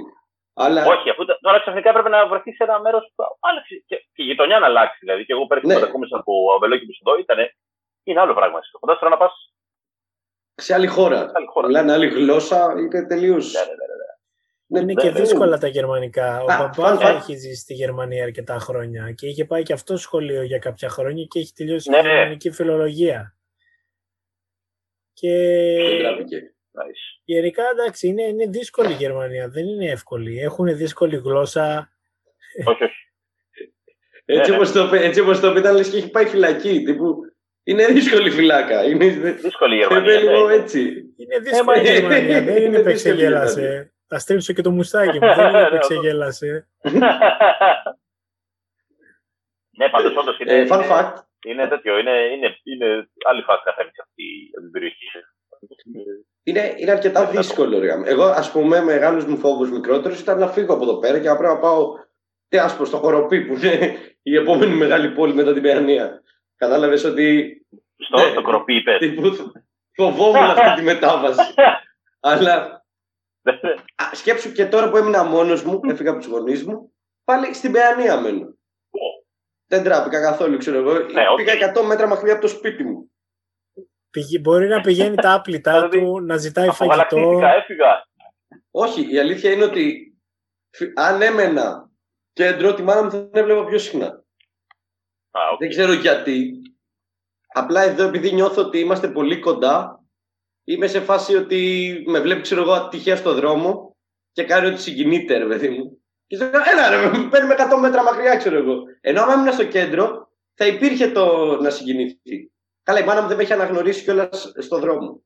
Αλλά... Όχι, αφού τώρα ξαφνικά έπρεπε να βρεθείς σε ένα μέρος που άλλαξε και, και η γειτονιά να αλλάξει. Δηλαδή, και εγώ πέρυσι ναι. μετακόμισα από Αβελόκη που εδώ ήταν είναι άλλο πράγμα. Φαντάζομαι να πας; Σε άλλη χώρα. Μιλάνε άλλη γλώσσα, είναι τελείω. Ναι, ναι, ναι, ναι. Ναι, είναι και δύσκολα τα γερμανικά. Ο παπάς έχει ζήσει στη Γερμανία αρκετά χρόνια και είχε πάει και αυτό σχολείο για κάποια χρόνια και έχει τελειώσει ναι. γερμανική φιλολογία. Και γενικά εντάξει, είναι, είναι δύσκολη η Γερμανία, δεν είναι εύκολη. Έχουν δύσκολη γλώσσα. Όχι, όχι. Έτσι όπως το, έτσι όπως το ήταν λες και έχει πάει φυλακή. Τύπου είναι δύσκολη φυλάκα. Είναι δύσκολη η Γερμανία. Είναι λίγο έτσι. Είναι δύσκολη η Γερμανία. Δεν είναι που εξεγέλασε. Θα στρίψω και το μουστάκι μου. Δεν είναι που εξεγέλασε. Ναι, πάντως όντως είναι. Ε, fun fact. Είναι τέτοιο. Είναι, είναι, είναι άλλη φάση καθένα αυτή η περιοχή. Είναι, είναι αρκετά δύσκολο. Ρε. Εγώ, ας πούμε, μεγάλους μου φόβους μικρότερους ήταν να φύγω από εδώ πέρα και να πρέπει να πάω τι άσπρο στο χοροπή που είναι η επόμενη μεγάλη πόλη μετά την Παιανία. Κατάλαβες ότι. Στο, ναι, κροπί, είπε. Φοβόμουν αυτή τη μετάβαση. Αλλά. Σκέψου και τώρα που έμεινα μόνος μου, έφυγα από τους γονείς μου, πάλι στην Παιανία μένω. Δεν τράπηκα καθόλου, ξέρω εγώ. Ναι, Πήγα 100 μέτρα μακριά από το σπίτι μου. μπορεί να πηγαίνει τα άπλητά δηλαδή, του, να ζητάει φαγητό. έφυγα. Όχι, η αλήθεια είναι ότι αν έμενα κέντρο, τη μάνα μου θα την έβλεπα πιο συχνά. Δεν ξέρω γιατί. Απλά εδώ επειδή νιώθω ότι είμαστε πολύ κοντά, είμαι σε φάση ότι με βλέπει ξέρω εγώ τυχαία στο δρόμο και κάνει ότι συγκινείται ρε παιδί μου. Και λέω, έλα ρε, παίρνουμε 100 μέτρα μακριά ξέρω εγώ. Ενώ άμα ήμουν στο κέντρο θα υπήρχε το να συγκινηθεί. Καλά η μάνα μου δεν με έχει αναγνωρίσει κιόλας στο δρόμο.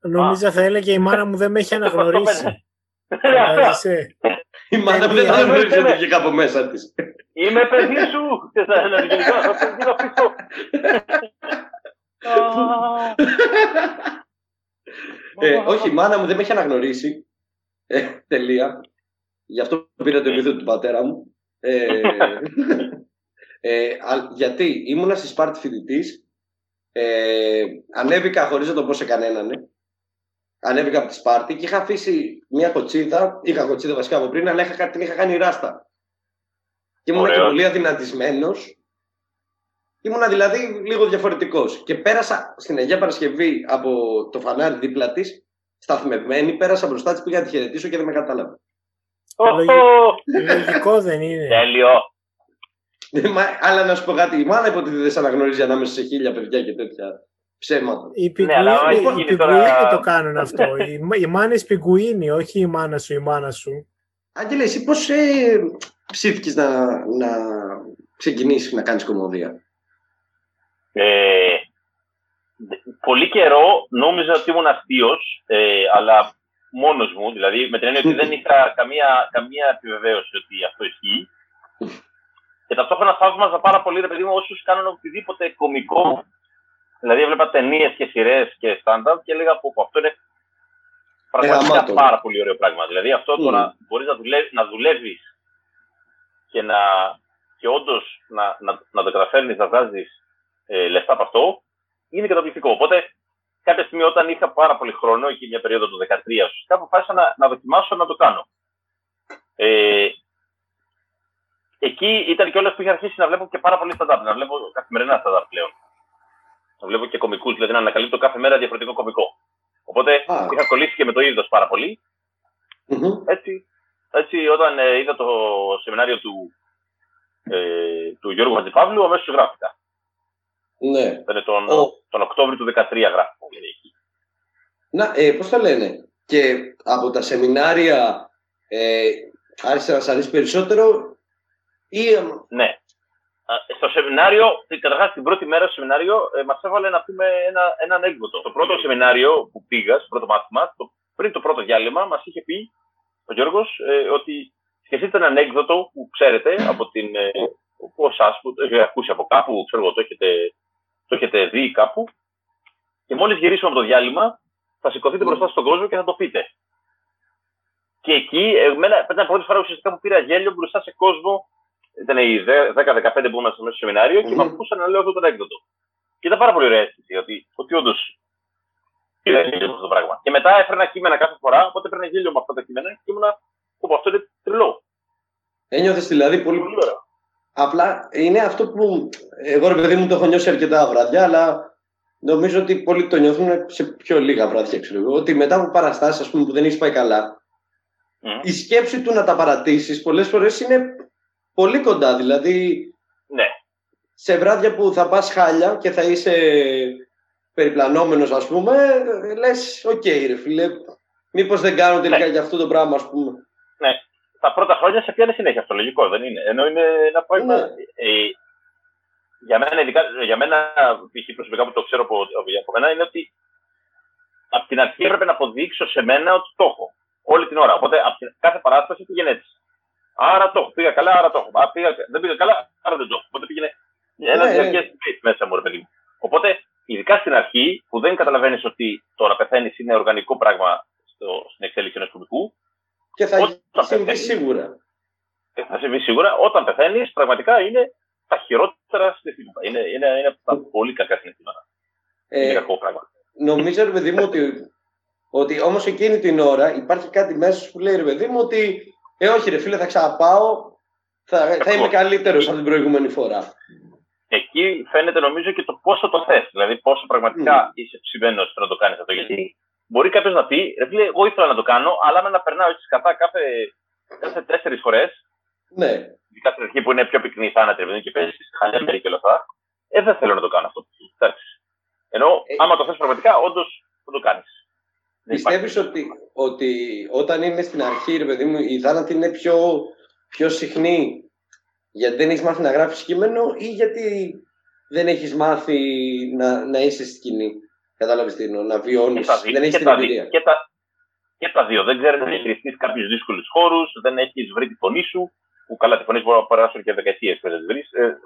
Νομίζω θα έλεγε η μάνα μου δεν με έχει αναγνωρίσει. Η μάνα μου δεν αναγνωρίζει ότι βγήκα από μέσα της. Είμαι παιδί σου! Και θα ε, όχι, η μάνα μου δεν με έχει αναγνωρίσει. Ε, τελεία. Γι' αυτό πήρα το επίθετο του πατέρα μου. Ε, ε, γιατί ήμουνα στη Σπάρτη φοιτητής. Ε, ανέβηκα χωρίς να το πω σε κανέναν. Ναι. Ανέβηκα από τη Σπάρτη και είχα αφήσει μια κοτσίδα. Είχα κοτσίδα βασικά από πριν, αλλά είχα, την είχα κάνει ράστα. Και ήμουν και πολύ αδυνατισμένος. Ήμουνα δηλαδή λίγο διαφορετικός. Και πέρασα στην Αγία Παρασκευή από το φανάρι δίπλα της, σταθμευμένη, πέρασα μπροστά της, πήγα να τη χαιρετήσω και δεν με κατάλαβε. Λογικό δεν είναι. Τέλειο. Ναι, αλλά να σου πω κάτι, η μάνα υποτίθεται δεν σε αναγνωρίζει ανάμεσα σε χίλια παιδιά και τέτοια ψέματα. Οι πιγκουίνοι τώρα... το κάνουν αυτό. οι, οι μάνε πιγκουίνοι, όχι η μάνα σου, η μάνα σου. Άγγελε, εσύ πώς ε, ψήθηκε να, να ξεκινήσεις να κάνεις κομμωδία; Ε, πολύ καιρό νόμιζα ότι ήμουν αστείος, ε, αλλά μόνος μου, δηλαδή με την έννοια ότι δεν είχα καμία, καμία επιβεβαίωση ότι αυτό ισχύει. Και ταυτόχρονα θαύμαζα πάρα πολύ, ρε παιδί μου, όσους κάνουν οτιδήποτε κωμικό. Δηλαδή, έβλεπα ταινίες και σειρές και στάνταρ και έλεγα πω αυτό είναι πραγματικά πάρα πολύ ωραίο πράγμα. Δηλαδή, αυτό mm. το να μπορείς να, δουλεύεις, να δουλεύεις και, να, και όντως να, να, να το καταφέρνεις να βγάζεις ε, λεφτά από αυτό, είναι καταπληκτικό. Οπότε, κάποια στιγμή όταν είχα πάρα πολύ χρόνο, εκεί μια περίοδο του 2013, ουσιαστικά αποφάσισα να, να δοκιμάσω να το κάνω. Ε, εκεί ήταν και όλες που είχα αρχίσει να βλέπω και πάρα πολύ stand-up, να βλέπω καθημερινά stand-up πλέον. Να βλέπω και κομικούς, δηλαδή να ανακαλύπτω κάθε μέρα διαφορετικό κομικό. Οπότε είχα κολλήσει και με το είδος πάρα Έτσι, έτσι, όταν ε, είδα το σεμινάριο του, ε, του Γιώργου Χατζηπαύλου, αμέσως γράφτηκα. Ναι. Ήταν τον, τον Οκτώβριο του 2013 γράφω. Εκεί. Να, ε, πώς το λένε. Και από τα σεμινάρια ε, άρχισε να σας αρέσει περισσότερο ή... Ναι. Στο σεμινάριο, καταρχάς την πρώτη μέρα στο σεμινάριο, ε, μας έβαλε να πούμε ένα, ένα ανέκδοτο. Το πρώτο σεμινάριο που πήγα, στο πρώτο μάθημα, το, πριν το πρώτο διάλειμμα, μας είχε πει ο Γιώργος ε, ότι σκεφτείτε ένα ανέκδοτο που ξέρετε από την. Ε, από εσάς που το έχετε ακούσει από κάπου, ξέρω εγώ, το έχετε το έχετε δει κάπου και μόλις γυρίσουμε από το διάλειμμα θα σηκωθείτε μπροστά στον κόσμο και θα το πείτε. Και εκεί, εμένα, ήταν πρώτη φορά ουσιαστικά που πήρα γέλιο μπροστά σε κόσμο. Ήταν οι 10-15 που ήμασταν μέσα στο σεμινάριο mm-hmm. και με ακούσαν να λέω αυτό το έκδοτο. Και ήταν πάρα πολύ ωραία αίσθηση ότι, ότι όντως πήρα γέλιο αυτό το πράγμα. Και μετά έφερνα κείμενα κάθε φορά, οπότε έπαιρνα γέλιο με αυτά τα κείμενα και ήμουνα, όπου αυτό είναι τρελό. Ένιωθες δηλαδή πολύ, πολύ ωραία. Απλά είναι αυτό που εγώ ρε παιδί μου το έχω νιώσει αρκετά βράδια, αλλά νομίζω ότι πολλοί το νιώθουν σε πιο λίγα βράδια, ξέρω εγώ. Ότι μετά από παραστάσεις που δεν έχεις πάει καλά, η σκέψη του να τα παρατήσεις πολλές φορές είναι πολύ κοντά. Δηλαδή, ναι. σε βράδια που θα πας χάλια και θα είσαι περιπλανώμενος, ας πούμε, λες: Ok, okay, ρε φίλε, μήπως δεν κάνω τελικά ναι. για αυτό το πράγμα, ας πούμε τα πρώτα χρόνια σε πιάνει συνέχεια αυτό, λογικό δεν είναι. Ενώ είναι ένα πρόβλημα. Ναι. Ε, για μένα, ειδικά, για μένα, π.χ. προσωπικά που το ξέρω από, από μένα, είναι ότι από την αρχή έπρεπε να αποδείξω σε μένα ότι το έχω. Όλη την ώρα. Οπότε από την, κάθε παράσταση πήγαινε έτσι. Άρα το έχω. Πήγα καλά, άρα το έχω. Α, πήγα, δεν πήγα καλά, άρα δεν το έχω. Οπότε πήγαινε ένα ναι, διαρκέ ναι. μέσα μου, ρε παιδί μου. Οπότε, ειδικά στην αρχή, που δεν καταλαβαίνεις ότι το να πεθαίνεις είναι οργανικό πράγμα στο, στην εξέλιξη ενός κομικού, και θα Όταν συμβεί σίγουρα. Και θα συμβεί σίγουρα. Όταν πεθαίνεις, πραγματικά είναι τα χειρότερα συναισθήματα. Είναι, είναι, είναι τα πολύ κακά συναισθήματα. Ε, είναι κακό πράγμα. Νομίζω, ρε παιδί μου, ότι, ότι όμως εκείνη την ώρα υπάρχει κάτι μέσα που λέει, ρε παιδί μου, ότι ε, όχι, ρε φίλε, θα ξαναπάω, θα, θα είμαι καλύτερος από την προηγούμενη φορά. εκεί φαίνεται νομίζω και το πόσο το θες. Δηλαδή, πόσο πραγματικά mm. είσαι ψημένος να το κάνεις αυτό. Γιατί μπορεί κάποιος να πει, ρε φίλε, εγώ ήθελα να το κάνω, αλλά να περνάω έτσι κατά κάθε, κάθε τέσσερις φορές. Ναι. Ειδικά στην αρχή που είναι πιο πυκνή η θάνατη, επειδή και παίζει χαλιά και όλα αυτά. Ε, δεν θέλω να το κάνω αυτό. Εντάξει. Ενώ, ε, άμα το θες πραγματικά, όντως θα το κάνεις. Πιστεύεις ότι, ότι όταν είναι στην αρχή, ρε παιδί μου, η θάνατη είναι πιο, πιο συχνή γιατί δεν έχεις μάθει να γράφεις κείμενο ή γιατί δεν έχεις μάθει να, να είσαι στη σκηνή; Κατάλαβες τι εννοώ, να βιώνει. Δεν έχεις την εμπειρία. Και τα, και τα δύο. Δεν ξέρεις να διαχειριστείς κάποιους δύσκολους χώρους, δεν έχεις βρει τη φωνή σου. Που καλά, τη φωνή μπορεί να περάσουν και δεκαετίες πριν δεν βρεις. Ε,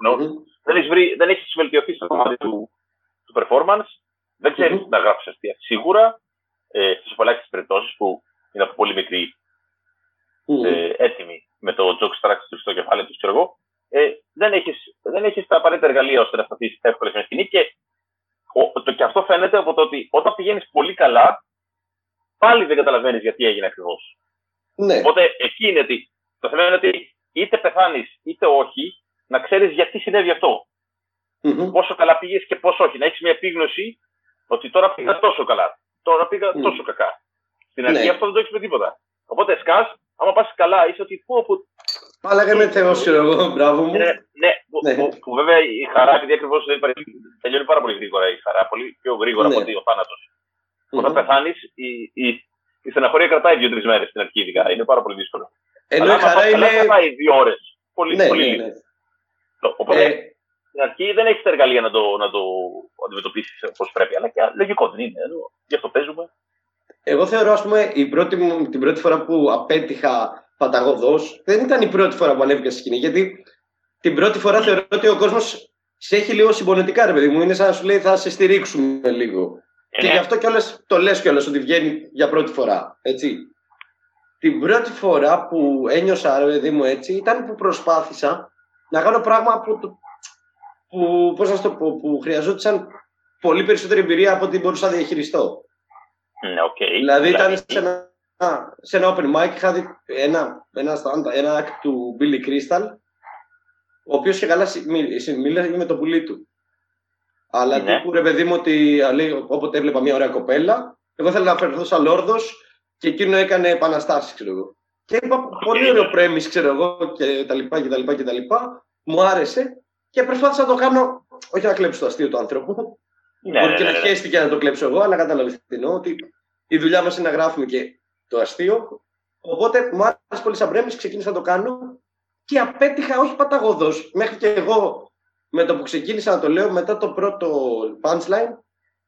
δεν έχεις δεν έχεις βελτιωθεί στο κομμάτι του, του performance. Δεν ξέρεις mm-hmm. να γράψεις αστεία. Σίγουρα ε, στις απολάχιστε περιπτώσεις που είναι από πολύ μικρή ε, έτοιμοι με το joke structure στο κεφάλι τους, ξέρω εγώ, ε, δεν έχεις δεν έχεις τα απαραίτητα εργαλεία ώστε να σταθείς εύκολα στην σκηνή και, ο, το, και αυτό φαίνεται από το ότι όταν πηγαίνεις πολύ καλά, πάλι δεν καταλαβαίνεις γιατί έγινε ακριβώς. Ναι. Οπότε εκεί είναι ότι το θέμα είναι ότι είτε πεθάνεις είτε όχι, να ξέρεις γιατί συνέβη αυτό. Mm-hmm. Πόσο καλά πήγες και πόσο όχι. Να έχεις μια επίγνωση ότι τώρα πήγα τόσο καλά. Τώρα πήγα mm. τόσο κακά. Στην αρχή ναι. αυτό δεν το έχεις με τίποτα. Οπότε σκάς, άμα πας καλά, είσαι ότι πω, πω. Αλλά με θεός, ξέρω εγώ, μπράβο μου. Ναι, ναι, ναι. Που, που, βέβαια η χαρά, επειδή ακριβώς τελειώνει πάρα πολύ γρήγορα η χαρά, πολύ πιο γρήγορα ναι. από ότι ο θάνατος. Mm-hmm. Όταν πεθάνεις, η, η, η στεναχωρία κρατάει δύο-τρεις μέρες στην αρχή, ειδικά. Είναι πάρα πολύ δύσκολο. Ενώ η χαρά είναι. Κρατάει δύο ώρες. Πολύ, ναι, πολύ ναι, ναι. Οπότε ε... στην αρχή δεν έχεις τα εργαλεία να το, να το αντιμετωπίσεις όπως πρέπει. Αλλά και λογικό δεν είναι. Γι' αυτό παίζουμε. Εγώ θεωρώ, ας πούμε, η πρώτη μου, την πρώτη φορά που απέτυχα παταγωδό, δεν ήταν η πρώτη φορά που ανέβηκα στη σκηνή. Γιατί την πρώτη φορά θεωρώ ότι ο κόσμος σε έχει λίγο συμπονετικά, ρε παιδί μου. Είναι σαν να σου λέει θα σε στηρίξουμε λίγο. Ε, και γι' αυτό κιόλας το λες κιόλας ότι βγαίνει για πρώτη φορά. Έτσι. Την πρώτη φορά που ένιωσα, ρε παιδί μου, έτσι, ήταν που προσπάθησα να κάνω πράγμα που, που, πώς να το πω, που χρειαζόταν πολύ περισσότερη εμπειρία από ό,τι μπορούσα να διαχειριστώ. Ναι, okay. Δηλαδή ήταν σε ένα, σε ένα open mic, είχα δει ένα, ένα, ένα act του Billy Crystal, ο οποίος είχε καλά μιλάει με το πουλί του. Αλλά ναι. τύπου ρε παιδί μου ότι όποτε έβλεπα μια ωραία κοπέλα, εγώ ήθελα να φερθώ σαν λόρδος και εκείνο έκανε επαναστάσεις, ξέρω εγώ. Και είπα πολύ ωραίο πρέμι, ξέρω εγώ και τα λοιπά και τα λοιπά και τα λοιπά. Μου άρεσε και προσπάθησα να το κάνω, όχι να κλέψω το αστείο του άνθρωπου, ναι, Μπορεί ναι, και ναι, να ναι. χαίστηκε να το κλέψω εγώ, αλλά κατάλαβες τι εννοώ. Ότι η δουλειά μας είναι να γράφουμε και το αστείο. Οπότε μου άρεσε πολύ σαν πρέμιση, ξεκίνησα να το κάνω και απέτυχα όχι παταγωδός. Μέχρι και εγώ με το που ξεκίνησα να το λέω μετά το πρώτο punchline,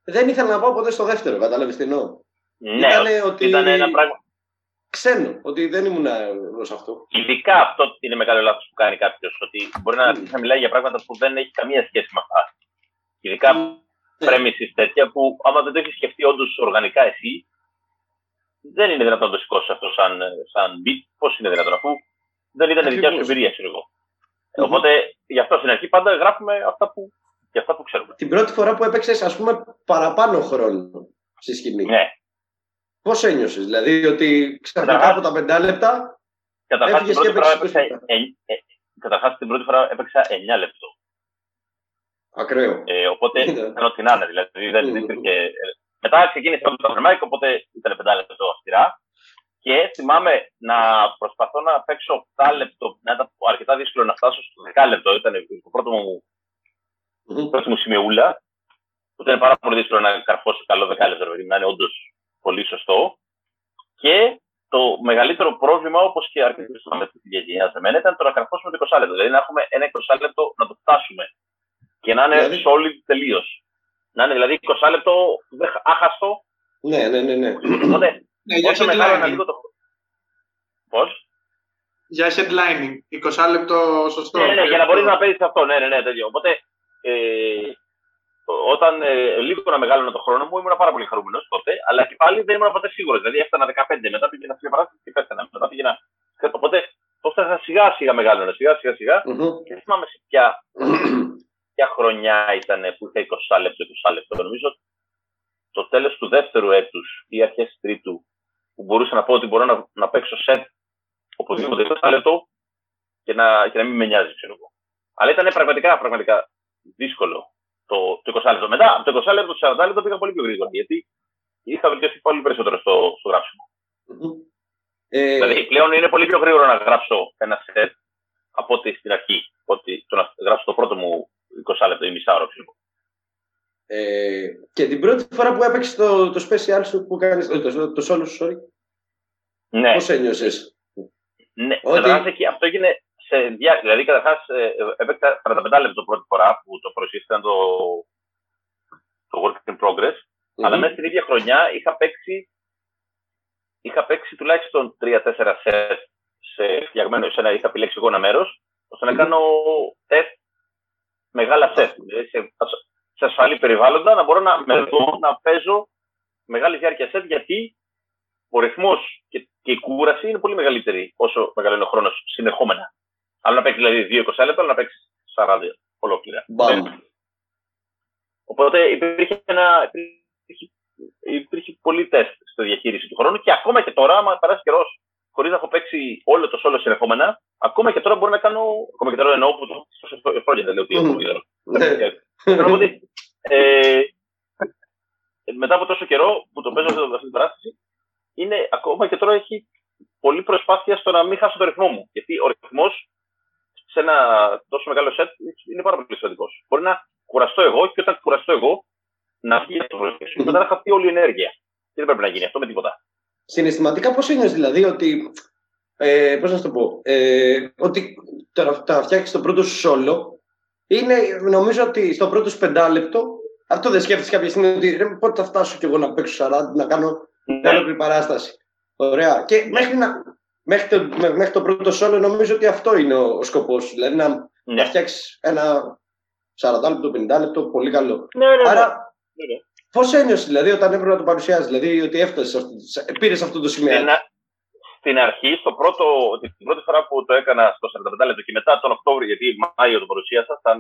δεν ήθελα να πάω ποτέ στο δεύτερο. Κατάλαβες τι εννοώ. Ναι, Ήτανε ότι... ήταν ένα πράγμα. Ξένο, ότι δεν ήμουν εγώ σε αυτό. Ειδικά αυτό είναι μεγάλο λάθος που κάνει κάποιος. Ότι μπορεί να, mm. να μιλάει για πράγματα που δεν έχει καμία σχέση με αυτά. Ειδικά mm πρέμιση τέτοια που άμα δεν το έχεις σκεφτεί όντως οργανικά εσύ, δεν είναι δυνατόν να το σηκώσει αυτό σαν, σαν beat. Πώς είναι δυνατόν, αφού δεν ήταν δικιά σου εμπειρία, ξέρω εγώ. Mm-hmm. Οπότε γι' αυτό στην αρχή πάντα γράφουμε αυτά που, για αυτά που ξέρουμε. Την πρώτη φορά που έπαιξες, ας πούμε, παραπάνω χρόνο στη σκηνή. Ναι. Πώς ένιωσες, δηλαδή ότι ξαφνικά από τα πεντά λεπτά. Καταρχά την, την πρώτη φορά έπαιξα 9 λεπτό. Ακραίο. Ε, οπότε ήταν ό,τι να είναι. Δηλαδή, δεν υπήρχε... Ε, μετά ξεκίνησε το Super οπότε ήταν 5 λεπτό αυστηρά. Και θυμάμαι να προσπαθώ να παίξω 8 λεπτό, να ήταν αρκετά δύσκολο να φτάσω στο 10 λεπτό. Ήταν το πρώτο μου, mm-hmm. πρώτη μου σημειούλα. Που ήταν πάρα πολύ δύσκολο να καρφώσω καλό 10 λεπτό, δηλαδή να είναι όντως πολύ σωστό. Και το μεγαλύτερο πρόβλημα, όπως και αρκετοί με της γενιάς σε μένα, ήταν το να καρφώσουμε το 20 λεπτό. Δηλαδή να έχουμε ένα 20 λεπτό να το φτάσουμε και να είναι δηλαδή... solid τελείως. Να είναι δηλαδή 20 λεπτό άχαστο. Ναι, ναι, ναι. ναι. Οπότε, ναι, για όσο μεγάλο λίγο το. Πώς; Για headlining. 20 λεπτό σωστό. Ναι, ναι, για να μπορείς να παίζεις αυτό. Ναι, ναι, ναι, τέτοιο. Οπότε, ε, όταν ε, λίγο να μεγάλωνα το χρόνο μου, ήμουν πάρα πολύ χαρούμενος τότε, αλλά και πάλι δεν ήμουν ποτέ σίγουρος. Δηλαδή, έφτανα 15, μετά πήγαινα σε παράσταση και πέθανα. Μετά πήγαινα. Οπότε, το έφτανα σιγά σιγά μεγάλωνα, σιγά σιγά σιγά. Mm-hmm. Και θυμάμαι σε ποια ποια χρονιά ήταν που είχε 20 λεπτό, 20 λεπτό. Νομίζω το τέλος του δεύτερου έτους ή αρχές τρίτου, που μπορούσα να πω ότι μπορώ να, να παίξω σετ οπωσδήποτε 20 λεπτό και να, και να μην με νοιάζει, ξέρω εγώ. Αλλά ήταν πραγματικά, πραγματικά δύσκολο το, το 20 λεπτό. Μετά από το 20 λεπτό, το 40 λεπτό πήγα πολύ πιο γρήγορα. Γιατί είχα βελτιωθεί πολύ περισσότερο στο, στο γράψιμο. Ε... Δηλαδή πλέον είναι πολύ πιο γρήγορο να γράψω ένα σετ από ότι στην αρχή. Ότι το να γράψω το πρώτο μου 20 λεπτό ή μισά ώρα ε, και την πρώτη φορά που έπαιξε το, το special σου που κάνεις, το, το, το solo σου, sorry. Ναι. Πώς ένιωσες; Ναι, ότι... εκεί, αυτό έγινε σε διά... Δηλαδή, καταρχάς, ε, έπαιξα 45 λεπτό πρώτη φορά που το παρουσίασαν το, το Work in Progress. Mm-hmm. Αλλά μέσα στην ίδια χρονιά είχα παίξει, είχα παίξει τουλάχιστον 3-4 σετ σε φτιαγμένο, σε ένα, είχα επιλέξει εγώ ένα μέρος, ώστε να κάνω τεστ μεγάλα σετ. Δηλαδή σε, σε ασφαλή περιβάλλοντα να μπορώ να, να παίζω μεγάλη διάρκεια σετ γιατί ο ρυθμός και, και, η κούραση είναι πολύ μεγαλύτερη όσο μεγαλώνει ο χρόνος συνεχόμενα. Αλλά να παίξεις δηλαδή 2-20 λεπτά, αλλά να παίξεις 40 ολόκληρα. Μπαμ. Οπότε υπήρχε, ένα, υπήρχε, υπήρχε πολύ τεστ στη διαχείριση του χρόνου και ακόμα και τώρα, άμα περάσει καιρός χωρίς να έχω παίξει όλο το σόλο συνεχόμενα, ακόμα και τώρα μπορώ να κάνω. Ακόμα και τώρα εννοώ που το χρόνια δεν λέω ότι έχω Θέλω ότι ε, μετά από τόσο καιρό που το παίζω αυτή την παράσταση, είναι ακόμα και τώρα έχει πολλή προσπάθεια στο να μην χάσω το ρυθμό μου. Γιατί ο ρυθμός σε ένα τόσο μεγάλο σετ είναι πάρα πολύ σημαντικός. Μπορεί να κουραστώ εγώ και όταν κουραστώ εγώ να βγει το ρυθμό και μετά να χαθεί όλη η ενέργεια. Και δεν πρέπει να γίνει αυτό με τίποτα. Συναισθηματικά πώς είναι δηλαδή ότι. Ε, Πώς να το πω. Ε, ότι τώρα θα φτιάξεις το πρώτο σου solo είναι, νομίζω ότι στο πρώτο πεντάλεπτο, αυτό δεν σκέφτεσαι κάποια στιγμή ότι ρε, πότε θα φτάσω κι εγώ να παίξω 40, να κάνω μια ολόκληρη παράσταση. Ωραία. Και μέχρι, να, μέχρι, το, μέχρι το πρώτο σόλο νομίζω ότι αυτό είναι ο, ο σκοπός σου. Δηλαδή να, ναι. να φτιάξεις ένα 40 λεπτό, 50 λεπτό, πολύ καλό. Ναι, ναι, ναι. Άρα, ναι, ναι. Πώς ένιωσες δηλαδή όταν έπρεπε να το παρουσιάζει, δηλαδή ότι έφτασες, πήρες αυτό το σημείο; Ένα, στην αρχή, στο πρώτο, την πρώτη φορά που το έκανα στο 45 λεπτό και μετά τον Οκτώβριο, γιατί Μάιο το παρουσίασα, ήταν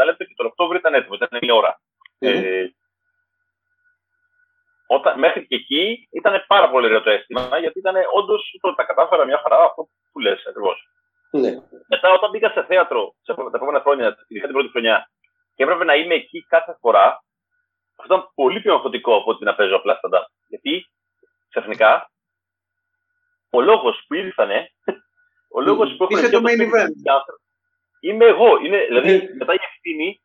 45 λεπτό και τον Οκτώβριο ήταν έτοιμος, ήταν μια ώρα. Mm-hmm. Ε, όταν, μέχρι και εκεί ήταν πάρα πολύ ωραίο το αίσθημα, γιατί ήταν όντως τα κατάφερα μια χαρά αυτό που λες ακριβώς. Ναι. Μετά, όταν μπήκα σε θέατρο σε τα επόμενα χρόνια, ειδικά την πρώτη χρονιά, και έπρεπε να είμαι εκεί κάθε φορά, αυτό ήταν πολύ πιο αγχωτικό από ότι να παίζω απλά σταντά. Γιατί ξαφνικά ο λόγος που ήρθανε, ο λόγος που έχω το main event. Είμαι εγώ. Είναι, δηλαδή, μετά η ευθύνη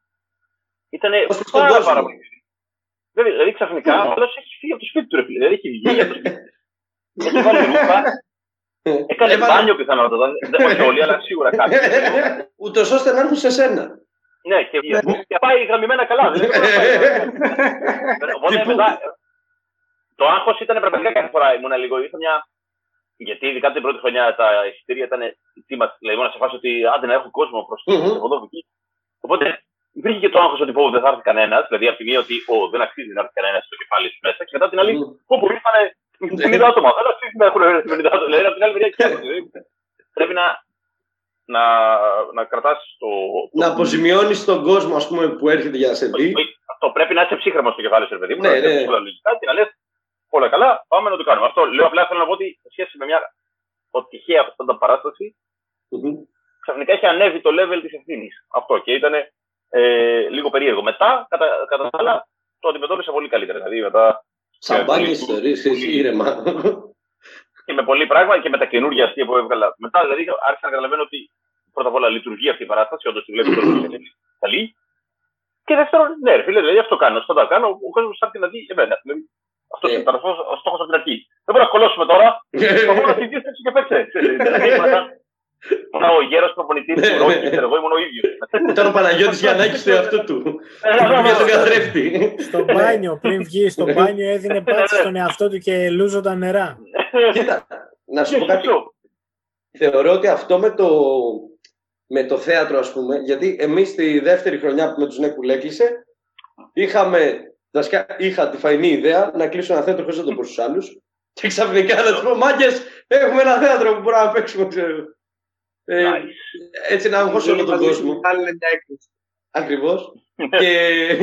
ήταν πάρα, πάρα πολύ. Δηλαδή, δηλαδή ξαφνικά ο άλλο έχεις φύγει από το σπίτι του, ρε Δηλαδή έχεις βγει από το σπίτι Έχεις βάλει ρούχα. Έκανε μπάνιο πιθανότατα. Δεν όχι όλοι, αλλά σίγουρα κάτι. Ούτως ώστε να έρθουν σε σένα. Ναι, και, και πάει γραμμημένα καλά. Οπότε μετά. Το άγχος ήταν πραγματικά κάθε φορά. Ήμουν λίγο. Είχα μια γιατί ειδικά την πρώτη χρονιά τα εισιτήρια ήταν τίμα, δηλαδή μόνο σε φάση ότι άντε να έχω κόσμο προς mm-hmm. το εκεί. Οπότε υπήρχε και το άγχος ότι πω, δεν θα έρθει κανένας, δηλαδή από τη μία ότι ο, δεν αξίζει να έρθει κανένας στο κεφάλι σου μέσα, και μετά την άλλη που που ήρθαν 50 άτομα. Δεν αξίζει να έχουν 50 άτομα. Δηλαδή από την άλλη μεριά Πρέπει να, να, να κρατάς το, το. Να αποζημιώνεις τον κόσμο ας πούμε, που έρχεται για να σε δει. Αυτό πρέπει να είσαι ψύχρεμος στο κεφάλι σου, παιδί μου. Ναι, ναι. και να λες όλα καλά, πάμε να το κάνουμε. Αυτό λέω απλά θέλω να πω ότι σε σχέση με μια τυχαία αυτά παράσταση, mm-hmm. ξαφνικά έχει ανέβει το level της ευθύνης. Αυτό και ήταν ε, λίγο περίεργο. Μετά, κατά, κατά τα άλλα, το αντιμετώπισα πολύ καλύτερα. Δηλαδή, μετά. Σαμπάνιες ιστορίε, ήρεμα. Και με πολύ πράγμα και με τα καινούργια αστεία που έβγαλα. Μετά, δηλαδή, άρχισα να καταλαβαίνω ότι πρώτα απ' όλα λειτουργεί αυτή η παράσταση, όντω τη βλέπει είναι καλή. Και δεύτερον, ναι, φίλε, δηλαδή αυτό κάνω. Αυτό το κάνω, ο κόσμο θα να δει εμένα. Δηλαδή, αυτό ήταν ο στόχο από την αρχή. Δεν μπορούμε να κολλώσουμε τώρα. Θα μπορούμε να συζητήσουμε έτσι και παίξε. Ο γέρο προπονητή του ναι, Ρόκη, ναι. εγώ ήμουν ο ίδιο. Ήταν ο Παναγιώτη Γιαννάκη στο εαυτό του. Για τον καθρέφτη. Στο μπάνιο, πριν βγει στο μπάνιο, έδινε μπάτση στον εαυτό του και λούζονταν νερά. Κοίτα, να σου πω κάτι. Θεωρώ ότι αυτό με το, με το θέατρο, ας πούμε, γιατί εμείς τη δεύτερη χρονιά που με τους Νέκου έκλεισε, είχαμε Βασικά είχα τη φαϊνή ιδέα να κλείσω ένα θέατρο χωρίς να το πω στους άλλους. Και ξαφνικά να τους πω: Μάγκες, έχουμε ένα θέατρο που μπορούμε να παίξουμε. Ξέρω. Ε, έτσι να αγχώσω όλο τον κόσμο. Ακριβώς. και,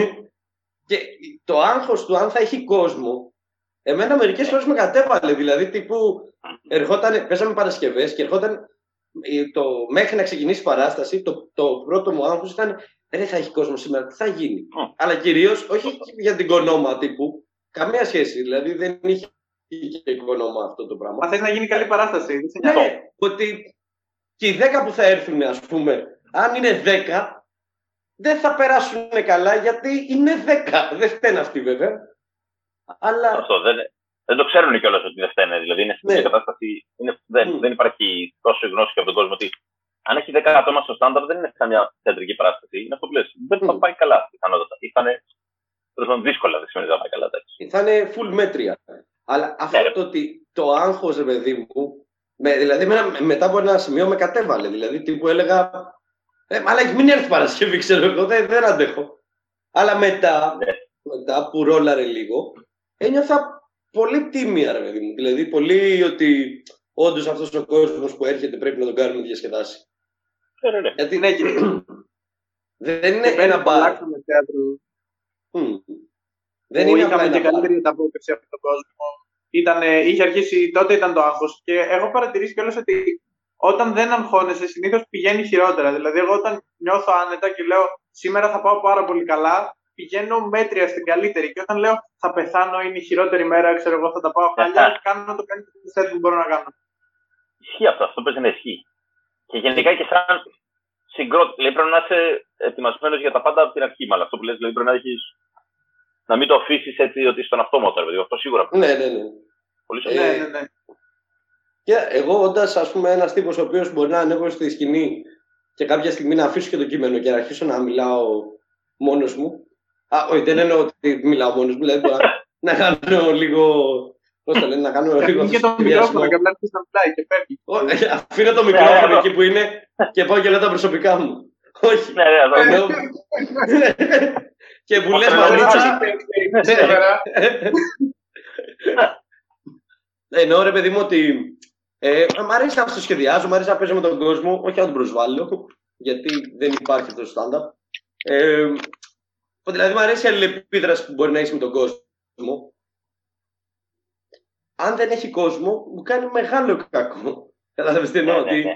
και το άγχος του αν θα έχει κόσμο, εμένα μερικές φορές με κατέβαλε. Δηλαδή, τύπου, ερχόταν, παίζαμε Παρασκευές και ερχόταν το, μέχρι να ξεκινήσει η παράσταση, το, το πρώτο μου άγχος ήταν δεν θα έχει κόσμο σήμερα, τι θα γίνει. Αλλά κυρίως όχι για την κονόμα τύπου. Καμία σχέση. Δηλαδή δεν είχε και οικονόμα αυτό το πράγμα. Μα θες να γίνει καλή παράσταση. Ναι, ότι και οι 10 που θα έρθουν, ας πούμε, αν είναι 10, δεν θα περάσουν καλά γιατί είναι 10. Δεν φταίνουν αυτοί βέβαια. Αλλά... Αυτό δεν, δεν το ξέρουν κιόλας ότι δεν φταίνε. Δηλαδή είναι στην ναι. κατάσταση. Είναι, δεν, mm. δεν υπάρχει τόσο γνώση και από τον κόσμο ότι αν έχει 10 άτομα στο στάνταρ δεν είναι καμιά θεατρική παράσταση. Είναι αυτό που λες. Δεν θα πάει καλά πιθανότατα. Ήταν δύσκολα, δεν σημαίνει ότι θα πάει καλά. Θα είναι full μέτρια. Αλλά αυτό ναι. το ότι το άγχος, ρε παιδί μου, με, δηλαδή με, μετά από ένα σημείο με κατέβαλε. Δηλαδή τύπου έλεγα. Ε, αλλά μην έρθει Παρασκευή, ξέρω εγώ, δεν, δεν αντέχω. Αλλά μετά, ναι. μετά που ρόλαρε λίγο, ένιωθα πολύ τίμια, ρε παιδί μου. Δηλαδή, πολύ ότι όντως αυτός ο κόσμος που έρχεται πρέπει να τον κάνουμε διασκεδάσει. Ναι, ναι, ναι. Γιατί ναι, δεν είναι ένα μπαρ. Δεν είναι είχαμε και καλύτερη ανταπόκριση από τον κόσμο. Ήταν, είχε αρχίσει, τότε ήταν το άγχος. Και έχω παρατηρήσει κιόλας ότι όταν δεν αγχώνεσαι, συνήθως πηγαίνει χειρότερα. Δηλαδή, εγώ όταν νιώθω άνετα και λέω σήμερα θα πάω πάρα πολύ καλά, πηγαίνω μέτρια στην καλύτερη. Και όταν λέω θα πεθάνω, είναι η χειρότερη μέρα, ξέρω εγώ, θα τα πάω χάλια, κάνω το καλύτερο που μπορώ να κάνω. Ισχύει αυτό, αυτό παίζει να ισχύει. Και γενικά και σαν συγκρότημα, δηλαδή πρέπει να είσαι ετοιμασμένος για τα πάντα από την αρχή. Μάλλον αυτό που λες, δηλαδή πρέπει να έχεις να μην το αφήσεις έτσι ότι στον αυτόματο, δηλαδή. Αυτό σίγουρα. Ναι, ναι, ναι. Πολύ σωστά. Ναι, ναι, ναι. Και εγώ, όντας ας πούμε ένας τύπος ο οποίος μπορεί να ανέβω στη σκηνή και κάποια στιγμή να αφήσω και το κείμενο και να αρχίσω να μιλάω μόνος μου. Α, όχι, δεν εννοώ ότι μιλάω μόνος μου, δηλαδή να, κάνω λίγο. Πώς το λένε, να κάνω λίγο. Και το μικρόφωνο και απλά να μιλάει και φεύγει. Αφήνω το μικρόφωνο ναι, εκεί που είναι και πάω και λέω τα προσωπικά μου. Όχι. Ναι, ναι, και που λες Μαρίτσα... Εννοώ ρε παιδί μου ότι ε, μ' αρέσει να το σχεδιάζω, μ' αρέσει να παίζω με τον κόσμο, όχι να τον προσβάλλω, γιατί δεν υπάρχει αυτό το στάνταρ. Ε, δηλαδή, μου αρέσει η αλληλεπίδραση που μπορεί να έχεις με τον κόσμο. Αν δεν έχει κόσμο, μου κάνει μεγάλο κακό. Κατάλαβε τι εννοώ, ναι, ναι, ότι ναι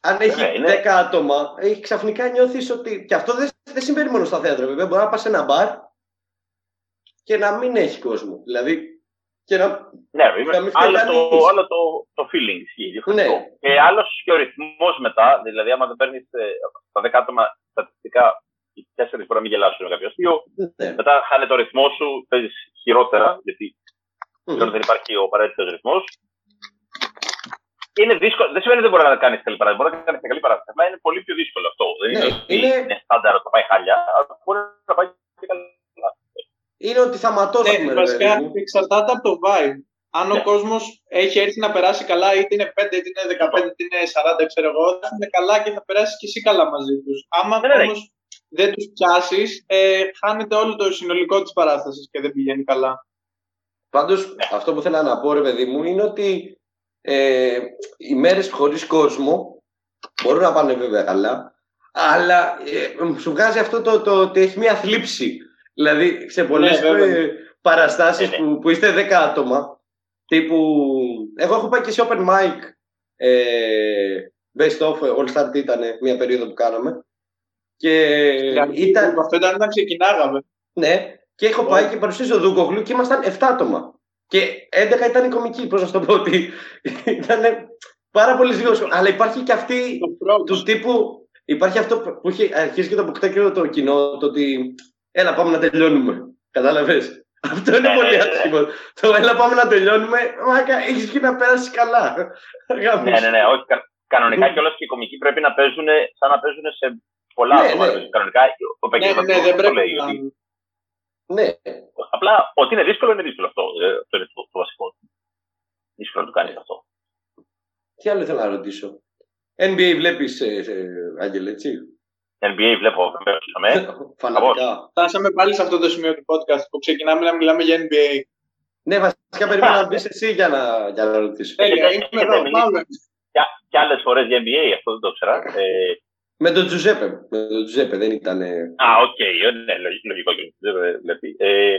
αν έχει ναι, 10 άτομα, έχει ξαφνικά νιώθεις ότι. Και αυτό δεν, δεν συμβαίνει μόνο στα θέατρα, βέβαια. Μπορεί να πας σε ένα μπαρ και να μην έχει κόσμο. Δηλαδή. Και να, ναι, να μην άλλο, το, άλλο το, το feeling ισχύει. Ναι. Και άλλος και ο ρυθμός μετά. Δηλαδή, άμα δεν παίρνεις ε, τα 10 άτομα στατιστικά, οι 4 μπορεί να μην γελάσουν με κάποιο αστείο. Ναι. Μετά χάνει το ρυθμό σου, παίζεις χειρότερα, γιατί mm. δεν υπάρχει ο απαραίτητος ρυθμός είναι δύσκολο. Δεν σημαίνει ότι δεν μπορεί να κάνεις καλή παράδειγμα. Μπορεί να κάνεις καλή παράδειγμα. Αλλά είναι πολύ πιο δύσκολο αυτό. Δεν είναι, ναι, ότι είναι... είναι στάνταρ το πάει χάλια. Μπορεί να πάει και καλά. Είναι ότι θα ματώσουμε. Ναι, βασικά εξαρτάται από το vibe. Αν ναι. ο κόσμος έχει έρθει να περάσει καλά, είτε είναι 5, είτε είναι 15, είτε είναι 40, ξέρω εγώ, θα είναι καλά και θα περάσει και εσύ καλά μαζί τους. Άμα ναι, όμω δεν τους πιάσεις, ε, χάνεται όλο το συνολικό της παράστασης και δεν πηγαίνει καλά. Πάντως, αυτό που θέλω να πω, ρε παιδί μου, είναι ότι ε, οι μέρες χωρίς κόσμο μπορούν να πάνε βέβαια καλά, αλλά ε, σου βγάζει αυτό το, το, ότι έχει μια θλίψη. Δηλαδή σε πολλές ναι, ε, παραστάσεις ναι, ναι. που, που είστε 10 άτομα, τύπου... Εγώ έχω πάει και σε open mic, ε, best of, all start ήταν μια περίοδο που κάναμε. Και ήταν... Αυτό ήταν όταν ξεκινάγαμε. Ναι, και έχω πάει και παρουσίασε ο Δούκογλου και ήμασταν 7 άτομα. Και 11 ήταν η κομική, πώς να το πω, ότι ήταν πάρα πολύ δύσκολο. Αλλά υπάρχει και αυτή του τύπου. Υπάρχει αυτό που έχει αρχίσει και το αποκτά και το κοινό, το ότι έλα πάμε να τελειώνουμε. Κατάλαβες; Αυτό είναι ναι, πολύ ναι, ναι. άσχημο. Το έλα πάμε να τελειώνουμε, μάκα, έχεις και να περάσεις καλά. Ναι, ναι, ναι, όχι. Κανονικά κιόλας και οι κομικοί πρέπει να παίζουν σαν να παίζουν σε πολλά άτομα. Κανονικά ο ναι, δεν πρέπει να... Ναι. Απλά ότι είναι δύσκολο είναι δύσκολο αυτό. Ε, αυτό είναι το, το βασικό. Δύσκολο να το κάνεις αυτό. Τι άλλο θέλω να ρωτήσω. NBA βλέπεις, ε, ε, Άγγελε, έτσι; NBA βλέπω, βέβαια. Φανατικά. Φτάσαμε πάλι σε αυτό το σημείο του podcast που ξεκινάμε να μιλάμε για NBA. Ναι, βασικά περιμένω να μπεις εσύ για να, για να ρωτήσω. Τέλεια, είμαι εδώ, πάμε. Και άλλες φορές για NBA, αυτό δεν το ξέρα. Ε, με τον Τζουζέπε. Με τον Τζουζέπε δεν ήταν. Α, OK. Okay. Ναι, λογικό και τον βλέπει. Ε,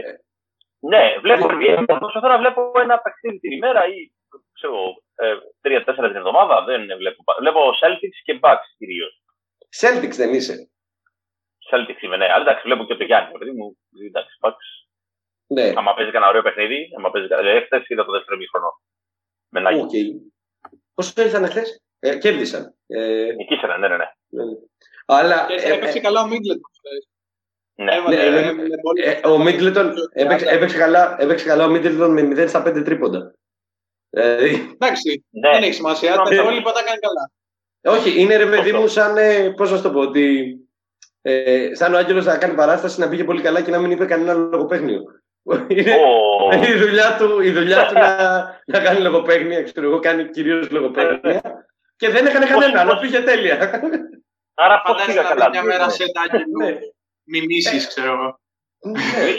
ναι, βλέπω. Προσπαθώ να βλέπω ένα παιχνίδι την ημέρα ή ξέρω, ε, τρία-τέσσερα την εβδομάδα. Δεν βλέπω. Βλέπω Celtics και Bucks κυρίως. Celtics δεν είσαι. Celtics είμαι, ναι. Αλλά εντάξει, βλέπω και το Γιάννη, παιδί μου. Εντάξει, Ναι. Άμα παίζει κανένα ωραίο παιχνίδι, άμα παίζει κανένα. Δηλαδή, χθες είδα το δεύτερο ημίχρονο. Με Nuggets. Okay. Πόσο ήρθαν χθες, ε, κέρδισαν. Ε... Νικήσανε, ναι, ναι, ναι. Ναι. Αλλά. Και ε, έπαιξε ε, καλά ο Μίγκλετον. Ναι, ναι, ναι, ε, ο Μίγκλετον έπαιξε, καλά, έπαιξε καλά ο Μίγκλετον με 0 στα 5 τρίποντα. Δηλαδή... Εντάξει, ναι. δεν έχει σημασία. Τα υπόλοιπα τα κάνει καλά. Όχι, είναι ρε παιδί μου σαν, πώς να το πω, ότι ε, σαν ο Άγγελος να κάνει παράσταση, να πήγε πολύ καλά και να μην είπε κανένα λογοπαίγνιο. Είναι η δουλειά του, η δουλειά του να, να κάνει λογοπαίγνια, ξέρω εγώ, κάνει κυρίως λογοπαίγνια και δεν έκανε κανένα, αλλά πήγε τέλεια. Άρα πώς πήγα καλά. Μια μέρα σε τάκι μιμήσεις, ξέρω εγώ.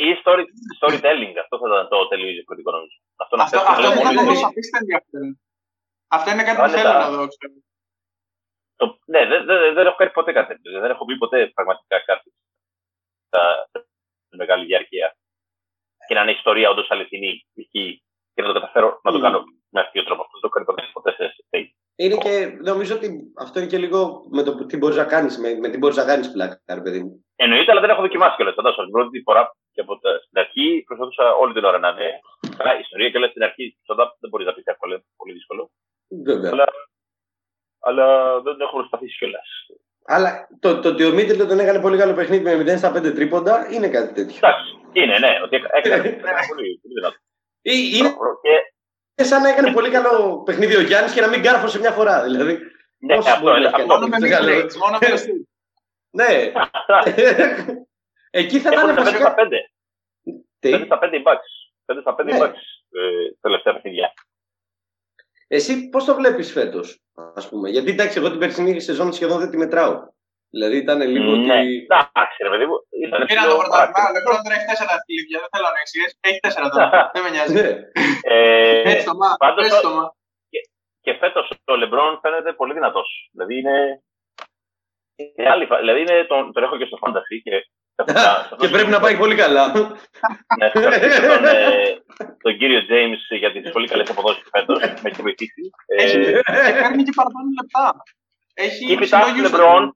Ή story, storytelling, αυτό θα ήταν το τελείως διαφορετικό νομίζω. Αυτό, αυτό, αυτό, αυτό θα το αφήσετε ενδιαφέρον. Αυτό είναι κάτι που θέλω να δω, ξέρω. Το, ναι, δεν, δεν, δεν έχω κάνει ποτέ κάτι τέτοιο. Δεν έχω πει ποτέ πραγματικά κάτι στα μεγάλη διάρκεια και να είναι ιστορία όντως αληθινή και να το καταφέρω να το κάνω με αυτόν τον τρόπο. Αυτό δεν το κάνει ποτέ, ποτέ σε είναι και νομίζω ότι αυτό είναι και λίγο με το τι μπορείς να κάνεις, με, με τι μπορείς να κάνεις πλάκα, παιδί μου. Εννοείται, αλλά δεν έχω δοκιμάσει κιόλας. Φαντάζομαι την πρώτη φορά και από την αρχή προσπαθούσα όλη την ώρα να είναι. Καλά, η ιστορία κιόλα στην αρχή δεν μπορείς να πεις εύκολο, πολύ δύσκολο. Βέβαια. Αλλά αλλά δεν έχω προσπαθήσει κιόλας. Αλλά το, το ότι ο Μίτλ δεν έκανε πολύ καλό παιχνίδι με 0 στα 5 τρίποντα είναι κάτι τέτοιο. Εντάξει, είναι, ναι. Ότι έκανε πολύ, δυνατό. Είναι και... σαν να έκανε πολύ καλό παιχνίδι ο Γιάννης και να μην κάρφωσε μια φορά. Δηλαδή. Ναι, αυτό, είναι, αυτό, μόνο με midrange, μόνο με Ναι. Εκεί θα ήταν βασικά... 5 στα 5. Τι; 5 στα 5 οι Bucks. 5 στα 5 οι Bucks ε, τελευταία παιχνίδια. Εσύ πώς το βλέπεις φέτος, ας πούμε; Γιατί εντάξει, εγώ την περσινή σεζόν σχεδόν δεν τη μετράω. Δηλαδή ήταν λίγο. Ναι, εντάξει, ρε παιδί μου. Πήρα το πρωτάθλημα. Ο Λεμπρόν τώρα έχει τέσσερα κλειδιά. Δεν θέλω να εξηγήσει. Έχει τέσσερα τώρα. δεν με νοιάζει. Ναι. Έτσι το μα. Και φέτος ο Λεμπρόν φαίνεται πολύ δυνατός. Δηλαδή είναι. Δηλαδή είναι τον, τον έχω και στο fantasy και και πρέπει να πάει πολύ καλά. ναι, τον, ε, τον κύριο James για τις πολύ καλές αποδόσεις φέτος. Με έχει βοηθήσει. Έχει κάνει και παραπάνω λεπτά. Έχει ψηλόγιου Λεμπρόν.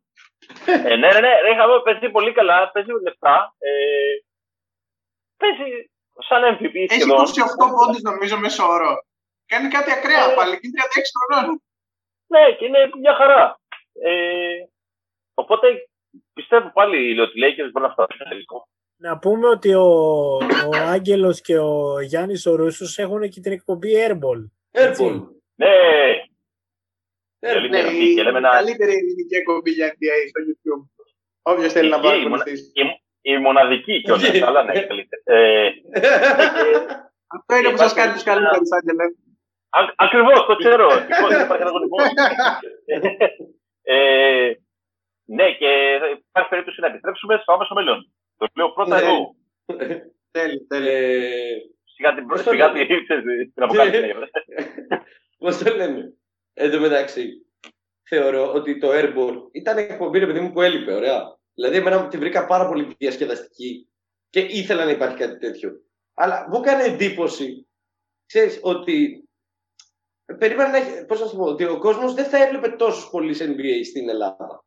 Ε, ναι, ναι, ναι. Είχαμε παίζει πολύ καλά. Παίζει λεπτά. Ε, παίζει σαν MVP σχεδόν. Έχει 28 πόντους νομίζω μέσω όρο. Κάνει κάτι ακραία ε, πάλι. Είναι 36 χρονών. Ναι, και είναι μια χαρά. Ε, οπότε πιστεύω πάλι ότι οι Lakers μπορούν να φτάσουν τελικό. Να πούμε ότι ο, ο Άγγελος και ο Γιάννης ο Ρούσος έχουν και την εκπομπή Airball. Airball. Ναι. Ναι, ναι, η καλύτερη ελληνική εκπομπή για NBA στο YouTube. Όποιος θέλει να πάρει Η μοναδική κιόλας, αλλά ναι, καλύτερη. Ε, Αυτό είναι που σας κάνει τους καλύτερους, Άγγελε. Ακριβώς, το ξέρω. Ε, ναι, και υπάρχει περίπτωση να επιστρέψουμε στο άμεσο μέλλον. Το λέω πρώτα ναι. εγώ. Τέλει, τέλει. Ε, σιγά την την αποκάλυψη. Πώς το λέμε; Εν τω μεταξύ, θεωρώ ότι το Airball ήταν εκπομπή, ρε παιδί μου, που έλειπε, ωραία. Δηλαδή, εμένα τη βρήκα πάρα πολύ διασκεδαστική και ήθελα να υπάρχει κάτι τέτοιο. Αλλά μου έκανε εντύπωση, ξέρεις, ότι περίμενα να έχει, πώς να σου πω, ότι ο κόσμος δεν θα έβλεπε τόσο πολύ NBA στην Ελλάδα.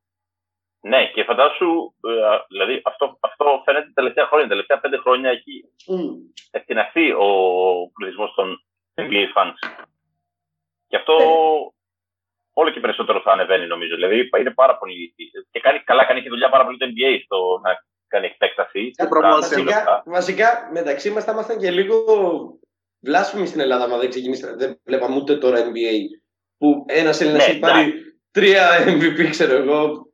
Ναι, και φαντάσου, ε, δηλαδή αυτό, αυτό φαίνεται τα τελευταία χρόνια. Τα τελευταία πέντε χρόνια έχει mm. ευθυναχθεί ο πληθυσμός των NBA fans. Και αυτό yeah. Όλο και περισσότερο θα ανεβαίνει νομίζω. Δηλαδή είναι πάρα πολύ. και κάνει, καλά κάνει και δουλειά πάρα πολύ το NBA στο να κάνει επέκταση. Βασικά, βασικά, μεταξύ μας θα ήμασταν και λίγο βλάσφημοι στην Ελλάδα, μα δεν ξεκινήσαμε. Δεν βλέπαμε ούτε τώρα NBA. Που ένας Έλληνας ναι, έχει πάρει τρία MVP, ξέρω εγώ,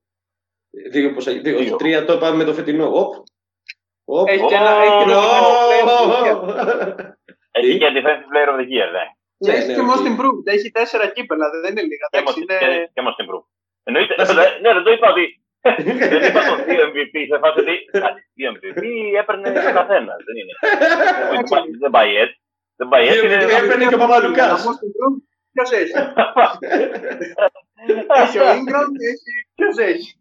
Δύο πόσα, δύο, δύο. τρία το πάμε με το φετινό. Οπ. Οπ. Έχει και ένα Έχει και defensive player of the year, ναι. Και έχει και most improved. Έχει τέσσερα κύπελα, δεν είναι λίγα. Και most improved. Εννοείται, ναι, δεν το είπα ότι δεν είπα το 2 MVP σε φάση ότι 2 MVP έπαιρνε ο καθένας. Δεν είναι. Δεν πάει έτσι. Δεν πάει έτσι. Έπαιρνε και ο Παπαλουκάς. Ποιος έχει; Έχει ο Ingram και έχει. Ποιος έχει.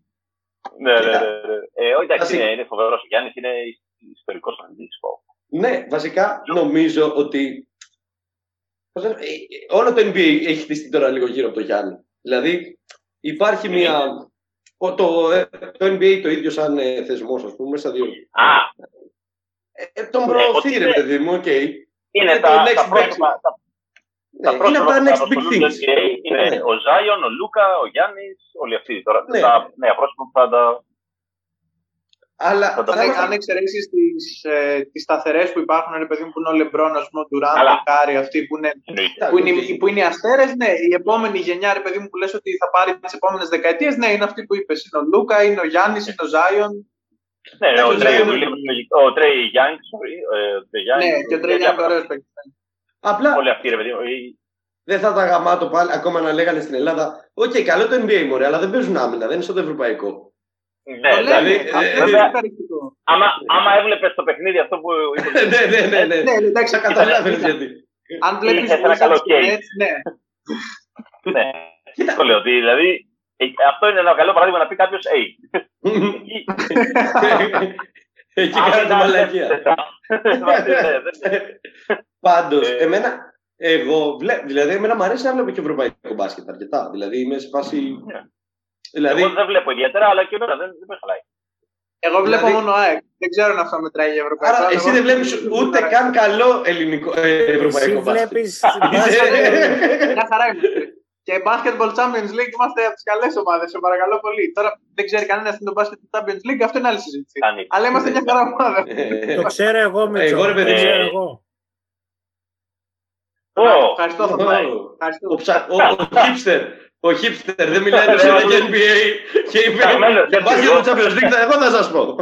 Ναι, ναι, ναι. ναι. Ε, όχι, εντάξει, είναι, είναι φοβερός. Ο Γιάννης είναι ιστορικός αθλητή. Ναι, βασικά νομίζω ότι. Ε, όλο το NBA έχει χτιστεί τώρα λίγο γύρω από το Γιάννη. Δηλαδή υπάρχει μια. το, το NBA το ίδιο σαν ε, θεσμός, ας πούμε, στα δύο. Α. Ε, ε τον ναι, προωθεί, ρε παιδί μου, οκ. Είναι τα, τα, τα πρόσωπα. Ναι, είναι από τα next big things. Είναι ναι. ο Ζάιον, ο Λούκα, ο Γιάννη, όλοι αυτοί τώρα. Ναι. Τα νέα πρόσωπα που θα τα αλλά αν εξαιρέσεις τις ε, τις σταθερές που υπάρχουν, ρε παιδί μου, που είναι ο Λεμπρόν, ο Ντουράν, ο Κάρι, αυτοί που είναι, που είναι, που είναι οι αστέρες, ναι. Η επόμενη γενιά, ρε παιδί μου, που λες ότι θα πάρει τις επόμενες δεκαετίες, ναι, είναι αυτή που είπες. Είναι ο Λούκα, είναι ο Γιάννης, είναι ο Ζάιον. Ναι, ο Τρέι Γιάνγκ, Ναι, και ο Τρέι Γιάνγκ, ωραίος παίκτης. Απλά. Όλοι αυτοί, ρε παιδί δεν θα τα γαμάτω πάλι, ακόμα να λέγανε στην Ελλάδα. Οκ, καλό το NBA μωρέ, αλλά δεν παίζουν άμυνα, δεν είναι στο ευρωπαϊκό. Ναι, δηλαδή, άμα, άμα έβλεπες το παιχνίδι αυτό που. ναι, ναι, ναι, ναι. ναι, εντάξει, καταλάβεις γιατί. Αν βλέπεις ένα καλό ναι. ναι. Το λέω ότι δηλαδή αυτό είναι ένα καλό παράδειγμα να πει κάποιος Hey. Εκεί κάνετε μαλακία. Πάντως, εμένα, εγώ βλέπω, δηλαδή, εμένα μου αρέσει να βλέπω και ευρωπαϊκό μπάσκετ αρκετά. Δηλαδή, είμαι σε φάση. Δηλαδή... Εγώ δεν βλέπω ιδιαίτερα, αλλά και εμένα δεν, δεν με χαλάει. Εγώ βλέπω δηλαδή... μόνο ΑΕΚ. Δεν ξέρω αν αυτό μετράει η Ευρωπαϊκή. Άρα εσύ δεν βλέπεις ούτε καν καλό ελληνικό, ε, ευρωπαϊκό μπάσκετ. Εσύ Μια χαρά είμαστε. Και Basketball Champions League είμαστε από τις καλές ομάδες, σε παρακαλώ πολύ. Τώρα δεν ξέρει κανένα τι είναι το Basketball Champions League, αυτό είναι άλλη συζήτηση. Αλλά είμαστε μια χαρά ομάδα. το ξέρω εγώ με Εγώ ρε παιδί, ξέρω εγώ. Ευχαριστώ, Ο hipster ο hipster δεν μιλάει ναι, ναι, για NBA και είπε για μπάσκετ του Champions League, εγώ θα σας πω.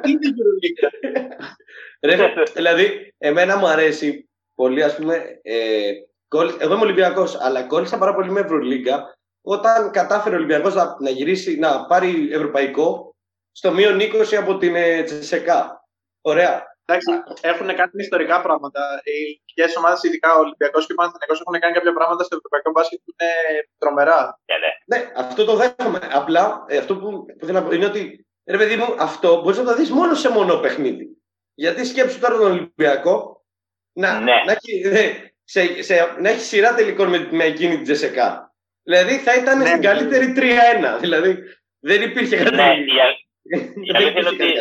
Τι είναι Δηλαδή, εμένα μου αρέσει πολύ, ας πούμε, ε, εγώ είμαι Ολυμπιακός, αλλά κόλλησα πάρα πολύ με Ευρωλίγκα όταν κατάφερε ο Ολυμπιακός να, γυρίσει, να πάρει ευρωπαϊκό στο μείον 20 από την ε, Τσεσεκά. Ωραία. Εντάξει, έχουν κάνει ιστορικά πράγματα. Οι ελληνικέ ομάδες, ειδικά ο Ολυμπιακός και ο Παναθυνιακό, έχουν κάνει κάποια πράγματα στο ευρωπαϊκό μπάσκετ που είναι τρομερά. Yeah, ναι. ναι, αυτό το δέχομαι. Απλά ε, αυτό που, που θέλω να πω είναι ότι ρε παιδί μου, αυτό μπορείς να το δεις μόνο σε μονό παιχνίδι. Γιατί σκέψου τώρα τον Ολυμπιακό να, ναι. να, έχει, σε, σε, να έχει σειρά τελικών με, με εκείνη την Τζεσεκά. Δηλαδή θα ήταν ναι, στην ναι, καλύτερη 3-1. Δηλαδή δεν υπήρχε κάτι. Ναι, η αλήθεια είναι ότι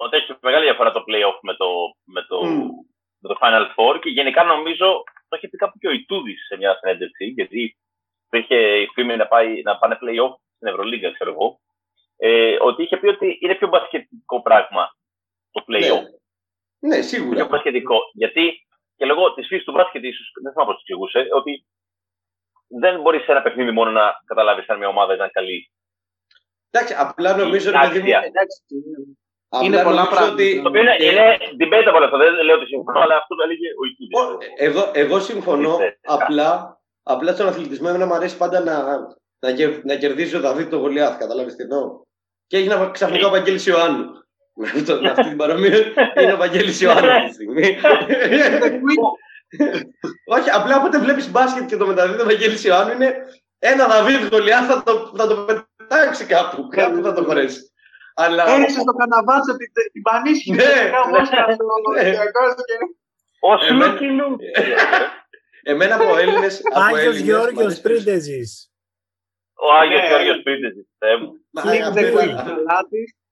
ότι έχει μεγάλη διαφορά το playoff με το, με το, mm. με το Final Four και γενικά νομίζω το έχει πει κάπου και ο Ιτούδης σε μια συνέντευξη, γιατί υπήρχε η φήμη να, πάει, να πάνε playoff στην Ευρωλίγκα, ξέρω εγώ. Ε, ότι είχε πει ότι είναι πιο μπασκετικό πράγμα το playoff. Ναι, ναι σίγουρα. Πιο μπασκετικό. Γιατί και λόγω της φύσης του μπάσκετ, ίσως δεν θυμάμαι πώς το εξηγούσε, ότι δεν μπορείς σε ένα παιχνίδι μόνο να καταλάβεις αν μια ομάδα ήταν καλή. Εντάξει, απλά νομίζω ότι. Είναι πολλά πράγματα. Ότι... Το οποίο είναι, είναι debatable αυτό, δεν λέω ότι συμφωνώ, αλλά αυτό το έλεγε ο Ιτούδης. Εγώ, εγώ συμφωνώ, απλά, απλά στον αθλητισμό εμένα μου αρέσει πάντα να, να, να κερδίζει ο Δαβίδ το Γολιάθ, καταλάβεις τι εννοώ. Και έγινε ξαφνικά ο Βαγγέλης Ιωάννου. Με, αυτή την παρομοία είναι ο Βαγγέλης Ιωάννου αυτή τη στιγμή. Όχι, απλά όποτε βλέπεις μπάσκετ και το μεταδίδει ο Βαγγέλης Ιωάννου είναι ένα Δαβίδ Γολιάθ θα το, θα το πετάξει κάπου, κάπου θα το χωρέσει. Αλλά... Έριξε στο καναβάτσο την, την πανίσχυ. Ναι, ναι. Ο Σλούκι Εμένα από Έλληνες... Άγιος Γιώργος Πρίντεζης. Ο Άγιος Γιώργος Πρίντεζης.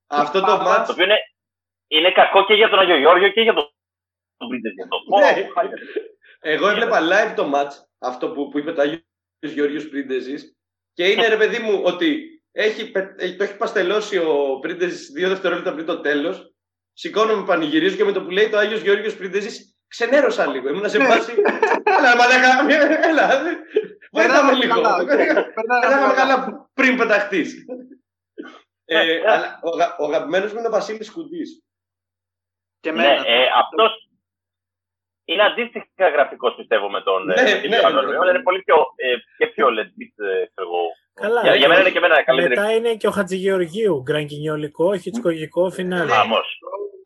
Αυτό το μάτς... Το οποίο είναι κακό και για τον Άγιο Γιώργιο και για τον Πρίντεζη. Ναι. Εγώ έβλεπα live το μάτς, αυτό που είπε το Άγιος Γιώργος Πρίντεζης και είναι ρε παιδί μου ότι έχει, το έχει παστελώσει ο Πρίντεζης δύο δευτερόλεπτα πριν το τέλος. Σηκώνομαι, πανηγυρίζω και με το που λέει το Άγιος Γιώργο Πρίντεζης, ξενέρωσα λίγο. Ήμουν σε φάση. Έλα, μαλάκα, έλα. Βοηθάμε λίγο. Περνάμε καλά πριν πεταχτείς. Ε, αλλά ο αγαπημένος μου είναι ο Βασίλης Κουντής. Και ναι, ε, αυτός είναι αντίστοιχα γραφικός πιστεύω με τον ναι, ε, ναι, Είναι πολύ πιο, και πιο legit, εγώ, Καλά, για, για μένα είναι και εμένα καλύτερη. Μετά είναι και ο Χατζηγεωργίου, γκρανκινιολικό, χιτσκογικό φινάλε. Βάμος.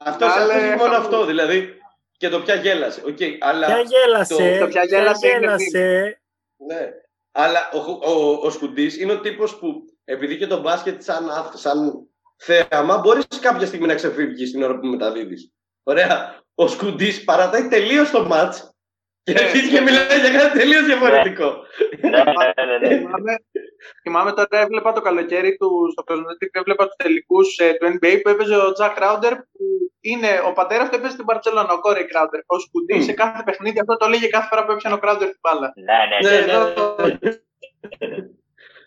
Αυτό είναι μόνο αυτό, δηλαδή. Και το πια γέλασε. Okay, αλλά ποια γέλασε. Το, το πια γέλασε. Ποια γέλασε. Ναι. Αλλά ο, ο, ο Σκουντής είναι ο τύπος που επειδή και το μπάσκετ σαν, σαν θέαμα μπορείς κάποια στιγμή να ξεφύγεις την ώρα που μεταδίδεις. Ωραία. Ο Σκουντής παρατάει τελείως το μάτς Και αρχίζει και μιλάει για κάτι τελείως διαφορετικό. Ναι, ναι, ναι. Ναι. Θυμάμαι τώρα έβλεπα το καλοκαίρι του στο Cosmetic, έβλεπα τους τελικούς ε, του NBA που έπαιζε ο Τζακ Ράουντερ που είναι ο πατέρας του έπαιζε στην Παρσελόνα, ο Κόρεϊ Κράουντερ. Ο Σκουντή mm. σε κάθε παιχνίδι αυτό το λέγε κάθε φορά που έπαιξε ο Κράουντερ την μπάλα. Ναι, ναι, ναι. ναι, ναι.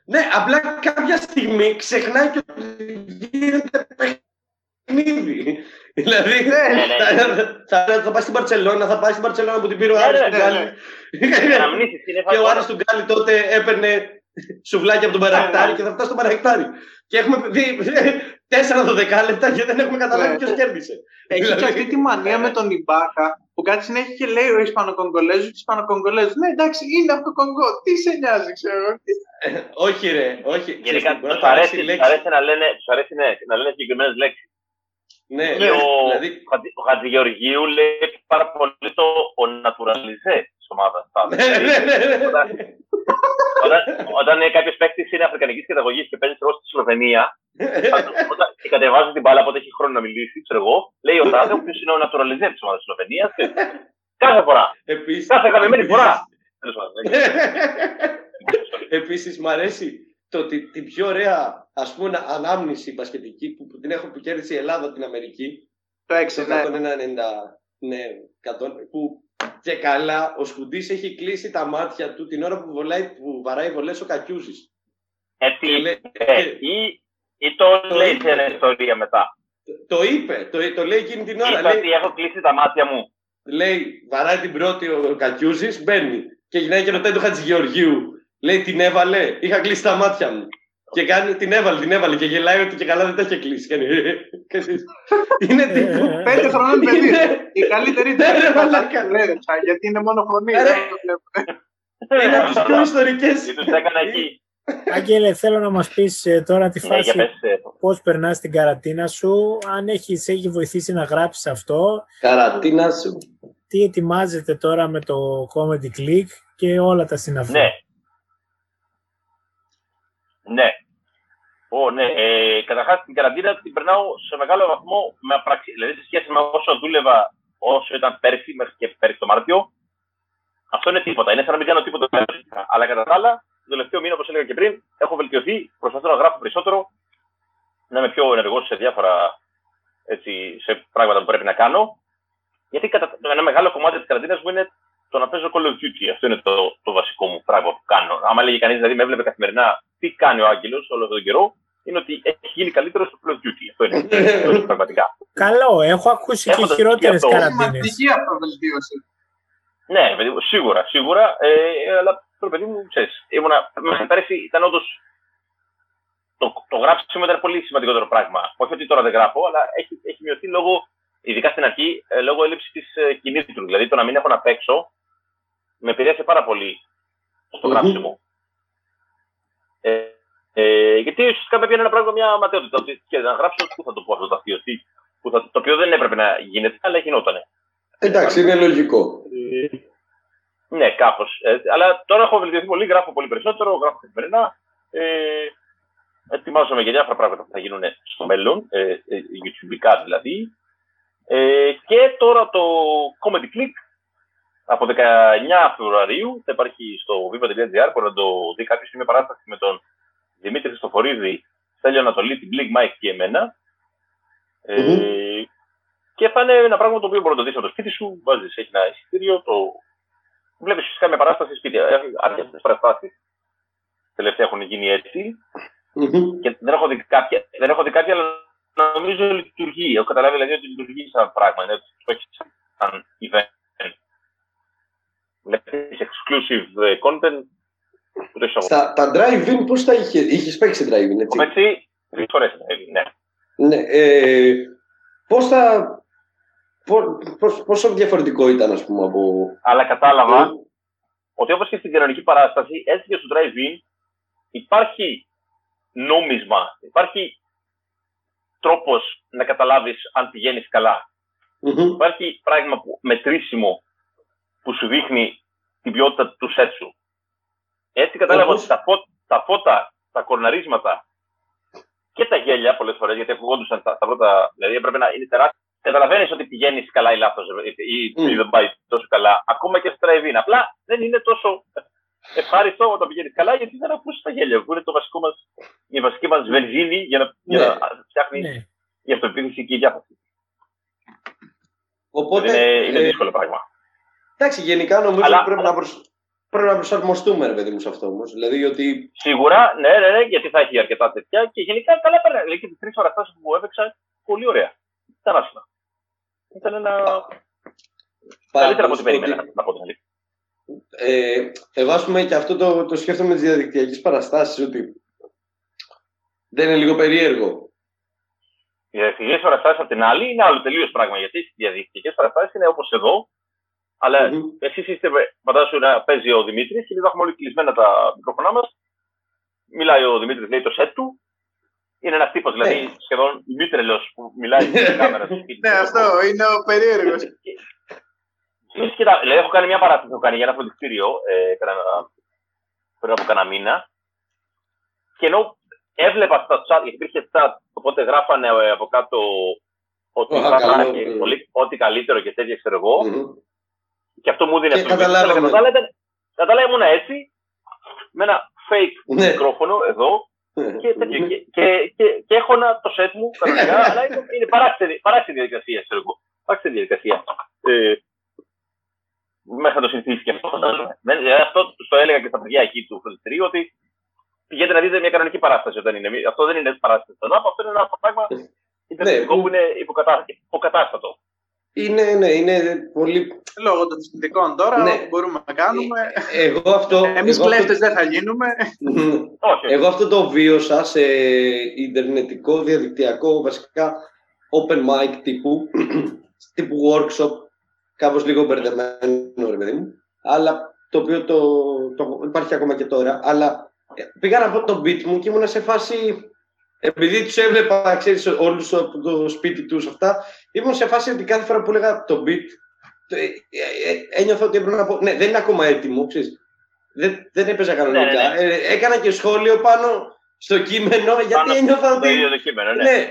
ναι, απλά κάποια στιγμή ξεχνάει και ότι γίνεται παιχνίδι. Δηλαδή, ναι, ναι, ναι. θα, θα πάει στην Παρσελόνα, θα πάει στην Παρσελόνα που την πήρε ο Άρης του Γκάλι. Και ο Άρης του Γκάλι τότε έπαιρνε σουβλάκι από τον Παρακτάρι και θα φτάσει στον Παρακτάρι. Και έχουμε δει τέσσερα δεκάλεπτα και δεν έχουμε καταλάβει ποιος κέρδισε. Έχει και δηλαδή, αυτή τη μανία με τον Ιμπάκα που κάτι συνέχεια και λέει ο Ισπανοκογκολέζος και Ισπανοκογκολέζος. Ναι, εντάξει, είναι από το Κονγκό. Τι σε νοιάζει, ξέρω. όχι, ρε, όχι. Γενικά του αρέσει, να λένε, ναι, να λένε συγκεκριμένες λέξεις. Ναι, ναι, ο, δηλαδή... ο Χατζηγεωργίου λέει πάρα πολύ το ο naturalize τη ομάδα. Ναι, ναι, ναι, ναι. Όταν, όταν κάποιος παίκτης είναι αφρικανικής καταγωγής και παίζει εγώ στη Σλοβενία, όταν κατεβάζει την μπάλα, οπότε έχει χρόνο να μιλήσει, ξέρω εγώ, λέει ο Τάδε, ο οποίος είναι ο naturalize της ομάδας της Σλοβενίας. Κάθε φορά. Επίσης, κάθε αγαπημένη φορά. Επίσης, μου αρέσει το ότι την πιο ωραία ας πούμε ανάμνηση μπασκετική που, που την έχω που κέρδισε η Ελλάδα την Αμερική το 6, ναι. ναι, 100, που και καλά ο Σκουντής έχει κλείσει τα μάτια του την ώρα που, βολάει, που βαράει βολές ο Κακιούζης. Έτσι, ε, ή, ή το, το λέει σε ιστορία μετά; Το, το είπε, το, το λέει εκείνη την ώρα. Είπε λέει, ότι έχω κλείσει τα μάτια μου. Λέει, βαράει την πρώτη ο Κακιούζης, μπαίνει. Και γυρνάει και ρωτάει τον Χατζηγεωργίου. Λέει την έβαλε, είχα κλείσει τα μάτια μου. Και κάνει, την έβαλε, την έβαλε και γελάει ότι και καλά δεν τα είχε κλείσει. Κάνει, είναι τύπου. Πέντε χρονών παιδί. Η καλύτερη δεν γιατί είναι μόνο φωνή. Είναι από τις πιο ιστορικές. Τους έκανα εκεί. Άγγελε, θέλω να μας πεις ε, τώρα τη ναι, φάση ναι, πώς περνάς την καρατίνα σου, αν έχεις, έχει βοηθήσει να γράψεις αυτό. Καρατίνα σου. Τι ετοιμάζεται τώρα με το Comedy Click και όλα τα συναφή. Ναι, ναι. Oh, ναι. Ε, Καταρχάς την καραντίνα την περνάω σε μεγάλο βαθμό με απραξί. Δηλαδή σε σχέση με όσο δούλευα όσο ήταν πέρσι μέχρι και πέρσι το Μάρτιο, αυτό είναι τίποτα. Είναι σαν να μην κάνω τίποτα. Αλλά κατά τα άλλα, το τελευταίο μήνα, όπως έλεγα και πριν, έχω βελτιωθεί. Προσπαθώ να γράφω περισσότερο, να είμαι πιο ενεργός σε διάφορα έτσι, σε πράγματα που πρέπει να κάνω. Γιατί κατά, ένα μεγάλο κομμάτι της καραντίνας μου είναι το να παίζω Call of Duty. Αυτό είναι το, το βασικό μου πράγμα που κάνω. Άμα λέγει κανείς, δηλαδή με έβλεπε καθημερινά τι κάνει ο Άγγελος όλο αυτόν τον καιρό, είναι ότι έχει γίνει καλύτερος στο Call of Duty. Αυτό είναι, αυτό είναι πραγματικά. Καλό, έχω ακούσει Έχω και χειρότερες καραντίνες. Σημαντική αυτοβελτίωση. Ναι, παιδί, σίγουρα, σίγουρα. Ε, αλλά το παιδί μου, ξέρεις, ήμουνα. Πέρυσι ήταν όντω. Το, το γράψιμο ήταν πολύ σημαντικότερο πράγμα. Όχι ότι τώρα δεν γράφω, αλλά έχει, έχει μειωθεί λόγω, ειδικά στην αρχή, ε, λόγω έλλειψης της ε, κινήτρου. Δηλαδή το να μην έχω να παίξω με επηρέασε πάρα πολύ στο γράψιμο. Ε, ε, γιατί ουσιαστικά με ένα πράγμα μια ματαιότητα. Ότι και να γράψω, πού θα το πω αυτό το αστείο. Που θα, το οποίο δεν έπρεπε να γίνεται, αλλά γινότανε. Εντάξει, είναι λογικό. Ε, ναι, κάπως. Ε, αλλά τώρα έχω βελτιωθεί πολύ, γράφω πολύ περισσότερο, γράφω καθημερινά. Ε, ετοιμάζομαι για διάφορα πράγματα που θα γίνουν στο μέλλον, ε, ε, YouTube δηλαδή. Ε, και τώρα το Comedy Click από 19 Φεβρουαρίου θα υπάρχει στο viva.gr που να το δει κάποιος. Είναι παράσταση με τον Δημήτρη Χριστοφορίδη, Στέλιο Ανατολή, την Blig Mike και εμένα. Mm-hmm. Ε, και θα είναι ένα πράγμα το οποίο μπορεί να το δεις από το σπίτι σου. Βάζεις, έχει ένα εισιτήριο. Το... Βλέπεις φυσικά με παράσταση σπίτι. Αρκετέ παραστάσει τελευταία έχουν γίνει έτσι. Mm-hmm. Και δεν έχω, δει κάποια, δεν έχω δει κάποια, αλλά νομίζω λειτουργεί. Έχω καταλάβει δηλαδή ότι λειτουργεί σαν πράγμα. Είναι, το έχεις σαν event με exclusive ε, content. Στα, τα drive-in πώς τα είχε, είχες παίξει drive-in, έτσι; Έτσι, τρεις φορές ναι. Ναι, ε, πώς θα, πώς, πόσο διαφορετικό ήταν, ας πούμε, από... Αλλά κατάλαβα ε. ότι όπως και στην κοινωνική παράσταση, έτσι και στο drive-in υπάρχει νόμισμα, υπάρχει τρόπος να καταλάβεις αν πηγαίνεις καλά. Mm-hmm. Υπάρχει πράγμα που, μετρήσιμο που σου δείχνει την ποιότητα του σετ σου. Έτσι κατάλαβα ότι τα, φω, τα φώτα, τα κορναρίσματα και τα γέλια πολλές φορές, γιατί ακουγόντουσαν τα, τα πρώτα. Δηλαδή έπρεπε να είναι τεράστια καταλαβαίνεις ότι πηγαίνεις καλά ή λάθος ή, mm. δεν πάει τόσο καλά, ακόμα και στο drive Απλά δεν είναι τόσο ευχάριστο όταν πηγαίνεις καλά, γιατί δεν ακούσει τα γέλια που είναι το βασικό μας, η βασική μας βενζίνη για να, ναι. για να φτιάχνεις ναι. η αυτοεπίθεση και η διάθεση. Οπότε, είναι, είναι ε, δύσκολο πράγμα. Εντάξει, γενικά νομίζω Αλλά, ότι πρέπει, να προσ... πρέπει να προσαρμοστούμε, ρε παιδί μου, σε αυτό όμως. Δηλαδή ότι... Σίγουρα, ναι, ναι, ναι, γιατί θα έχει αρκετά τέτοια και γενικά καλά πέρα. Δηλαδή και τις τρεις φορέ που έπαιξα, πολύ ωραία. Ήταν άσχημα. Ήταν ένα. Καλύτερα από ό,τι περίμενα, να πω την αλήθεια. Ε, εγώ, ας πούμε, και αυτό το, το σκέφτομαι με τις διαδικτυακές παραστάσεις, ότι δεν είναι λίγο περίεργο. Οι διαδικτυακές παραστάσεις απ' την άλλη είναι άλλο τελείως πράγμα. Γιατί οι διαδικτυακές παραστάσεις είναι όπως εδώ, αλλά mm-hmm. εσείς είστε, φαντάζομαι να παίζει ο Δημήτρης και εδώ έχουμε όλοι κλεισμένα τα μικρόφωνά μας. Μιλάει ο Δημήτρης, λέει το σετ του. Είναι ένας τύπος, δηλαδή ναι. σχεδόν ημίτρελο που μιλάει στην κάμερα. Ναι, αυτό είναι ο περίεργος. Κοίτα, δηλαδή έχω κάνει μια παράσταση έχω κάνει για ένα φροντιστήριο ε, πριν από κανένα μήνα. Και ενώ έβλεπα στα chat, γιατί υπήρχε chat, οπότε γράφανε ε, από κάτω ότι θα και ό,τι καλύτερο και τέτοια, ξέρω εγώ. Και αυτό μου δίνει αυτό. Κατά ήμουν έτσι, με ένα fake ναι. μικρόφωνο εδώ ναι. και, τέτοιο, και, και, και, και έχω ένα, το set μου κανονικά, αλλά είναι, είναι παράξενη διαδικασία, ξέρω εγώ. Παράξενη διαδικασία. Ε, μέχρι να το συνηθίσει και αυτό. Δηλαδή, αυτό το έλεγα και στα παιδιά εκεί του φροντιστηρίου ότι πηγαίνετε να δείτε μια κανονική παράσταση όταν είναι. Αυτό δεν είναι παράσταση στον αυτό είναι ένα πράγμα ναι, που είναι υποκατάστατο. Είναι, ναι, είναι πολύ. Λόγω των συνθηκών τώρα ναι. μπορούμε να κάνουμε. Ε, εγώ αυτό. Εμείς κλέφτε δεν θα γίνουμε. Εγώ αυτό το βίωσα σε ιντερνετικό, διαδικτυακό, βασικά open mic τύπου, τύπου workshop κάπως λίγο μπερδεμένο, ρε παιδί μου. Αλλά το οποίο το, το, υπάρχει ακόμα και τώρα. Αλλά ε, πήγα να πω τον beat μου και ήμουν σε φάση. Επειδή του έβλεπα, ξέρεις, όλους από το σπίτι τους αυτά, ήμουν σε φάση ότι κάθε φορά που έλεγα το beat, το, ε, ε, ένιωθα ότι έπρεπε να πω. Ναι, δεν είναι ακόμα έτοιμο, ξέρεις. Δεν, δεν έπαιζα κανονικά. Ναι, ναι, ναι. έκανα και σχόλιο πάνω στο κείμενο, γιατί πάνω ένιωθα ότι. Κείμενο, ναι. ναι.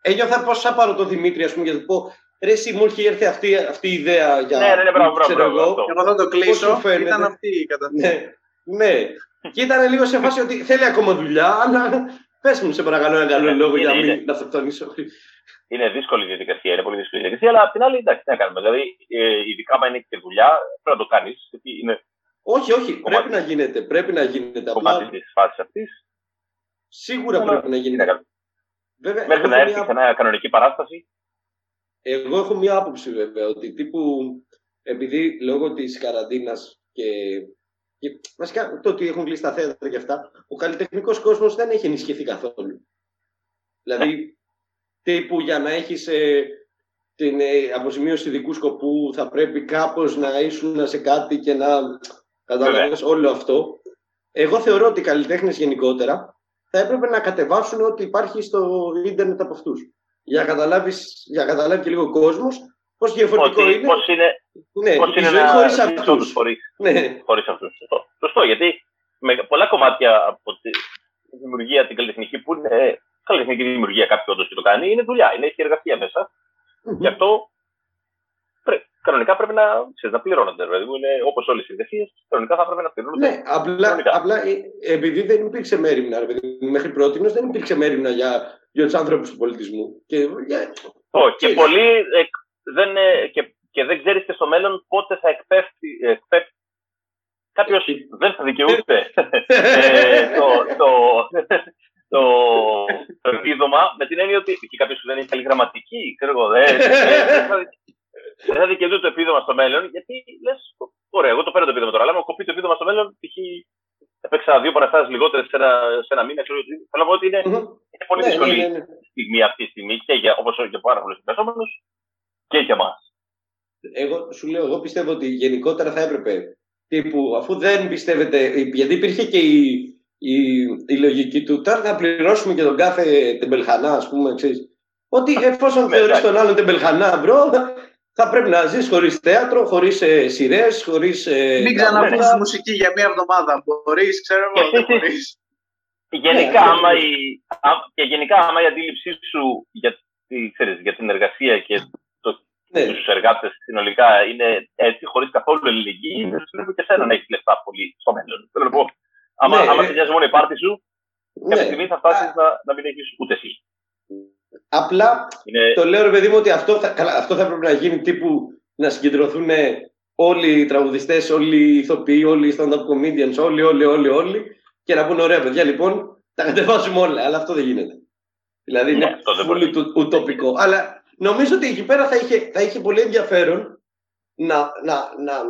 Ένιωθα πώ θα πάρω το Δημήτρη, ας πούμε, για να πω Ρε, εσύ μου είχε έρθει αυτή, αυτή η ιδέα για. Ναι, ναι, ναι, μπράβο, μπράβο. Εγώ, εγώ θα το κλείσω. Ήταν αυτή η κατάσταση. Ναι, ναι. και ήταν λίγο σε φάση ότι θέλει ακόμα δουλειά, αλλά πες μου, σε παρακαλώ, ένα καλό λόγο για να μην αυτοκτονήσω. Είναι δύσκολη η διαδικασία, είναι πολύ δύσκολη η διαδικασία, αλλά απ' την άλλη εντάξει, τι να κάνουμε. Δηλαδή, ε, ειδικά αν είναι και δουλειά, πρέπει να το κάνεις. Όχι, όχι, πρέπει να γίνεται. Πρέπει να γίνεται. Κομμάτι της φάσης αυτής. Σίγουρα πρέπει να γίνεται. Βέβαια, Μέχρι να έρθει σε μια κανονική παράσταση, εγώ έχω μία άποψη βέβαια ότι τύπου επειδή λόγω της καραντίνας και, και βασικά το ότι έχουν κλείσει τα θέατρα και αυτά, ο καλλιτεχνικός κόσμος δεν έχει ενισχυθεί καθόλου. Δηλαδή, τύπου για να έχεις ε, την ε, αποζημίωση ειδικού σκοπού θα πρέπει κάπως να ήσουν σε κάτι και να καταλαβαίνεις όλο αυτό. Εγώ θεωρώ ότι οι καλλιτέχνες γενικότερα θα έπρεπε να κατεβάσουν ό,τι υπάρχει στο ίντερνετ από αυτούς για να, καταλάβεις, για να καταλάβει και λίγο ο κόσμος πώς διαφορετικό Ότι, είναι; Πώς είναι, ναι, πώς είναι να χωρίς αυτούς. Χωρίς, ναι. χωρίς αυτούς. Σωστό. Σωστό, γιατί με πολλά κομμάτια από τη δημιουργία την καλλιτεχνική που είναι καλλιτεχνική δημιουργία κάποιο όντως και το κάνει, είναι δουλειά, είναι έχει εργασία μέσα. Mm-hmm. Γι' αυτό πρέ, κανονικά πρέπει να, ξέρεις, να πληρώνονται. Δηλαδή, είναι όπως όλες οι εργασίε, κανονικά θα πρέπει να πληρώνονται. Ναι, απλά, απλά ε, επειδή δεν υπήρξε μέρημνα, μέχρι πρώτη δεν υπήρξε μέρημνα για για τους άνθρωπου του πολιτισμού. Και, για... Oh, και, πολύ, ε, δεν, ε, και, και δεν ξέρει και στο μέλλον πότε θα εκπέφτει. εκπέφτει. Κάποιο ε, δεν θα δικαιούται ε, το, το, το, το επίδομα με την έννοια ότι και κάποιο που δεν έχει καλή γραμματική, ξέρω εγώ, δεν, δεν θα δικαιούται το επίδομα στο μέλλον, γιατί λε, ωραία, εγώ το παίρνω το επίδομα τώρα, αλλά μου κοπεί το επίδομα στο μέλλον, π.χ. έπαιξα δύο παραστάσεις λιγότερες σε ένα, σε ένα μήνα, ξέρω, θέλω να πω ότι είναι, είναι πολύ ναι, δύσκολη ναι, ναι, ναι. στιγμή αυτή τη στιγμή και για, όπως για πάρα πολλούς εργαζόμενους και για εμάς. Εγώ σου λέω, εγώ πιστεύω ότι γενικότερα θα έπρεπε τύπου, αφού δεν πιστεύετε, γιατί υπήρχε και η, η, η λογική του τώρα να πληρώσουμε και τον κάθε τεμπελχανά, ας πούμε, ξέρεις, ότι εφόσον ναι, θεωρείς τον άλλον τεμπελχανά, bro, θα πρέπει να ζεις χωρίς θέατρο, χωρίς ε, σειρές, χωρίς. Ε, Μην ξανακούσεις μουσική για μία εβδομάδα. Μπορείς, ξέρω εγώ, δεν μπορείς. Γενικά, ναι, άμα η, και γενικά, άμα η αντίληψή σου για, ξέρεις, για την εργασία και ναι. τους εργάτες συνολικά είναι έτσι, χωρίς καθόλου ελληνική, δεν σου και εσένα να έχεις λεφτά πολύ στο μέλλον. Θέλω να πω, άμα, ναι, άμα σε νοιάζει μόνο η πάρτη σου, ναι. κάποια στιγμή θα φτάσεις να, να μην έχεις ούτε εσύ. Απλά είναι... το λέω ρε παιδί μου ότι αυτό θα, καλά, αυτό θα πρέπει να γίνει τύπου να συγκεντρωθούν όλοι οι τραγουδιστές, όλοι οι ηθοποιοί, όλοι οι stand-up comedians, όλοι, όλοι, όλοι, όλοι και να πούνε ωραία παιδιά λοιπόν τα κατεβάζουμε όλα. Αλλά αυτό δεν γίνεται. Δηλαδή είναι ναι, πολύ ουτοπικό. Αλλά νομίζω ότι εκεί πέρα θα είχε, θα είχε πολύ ενδιαφέρον να, να, να,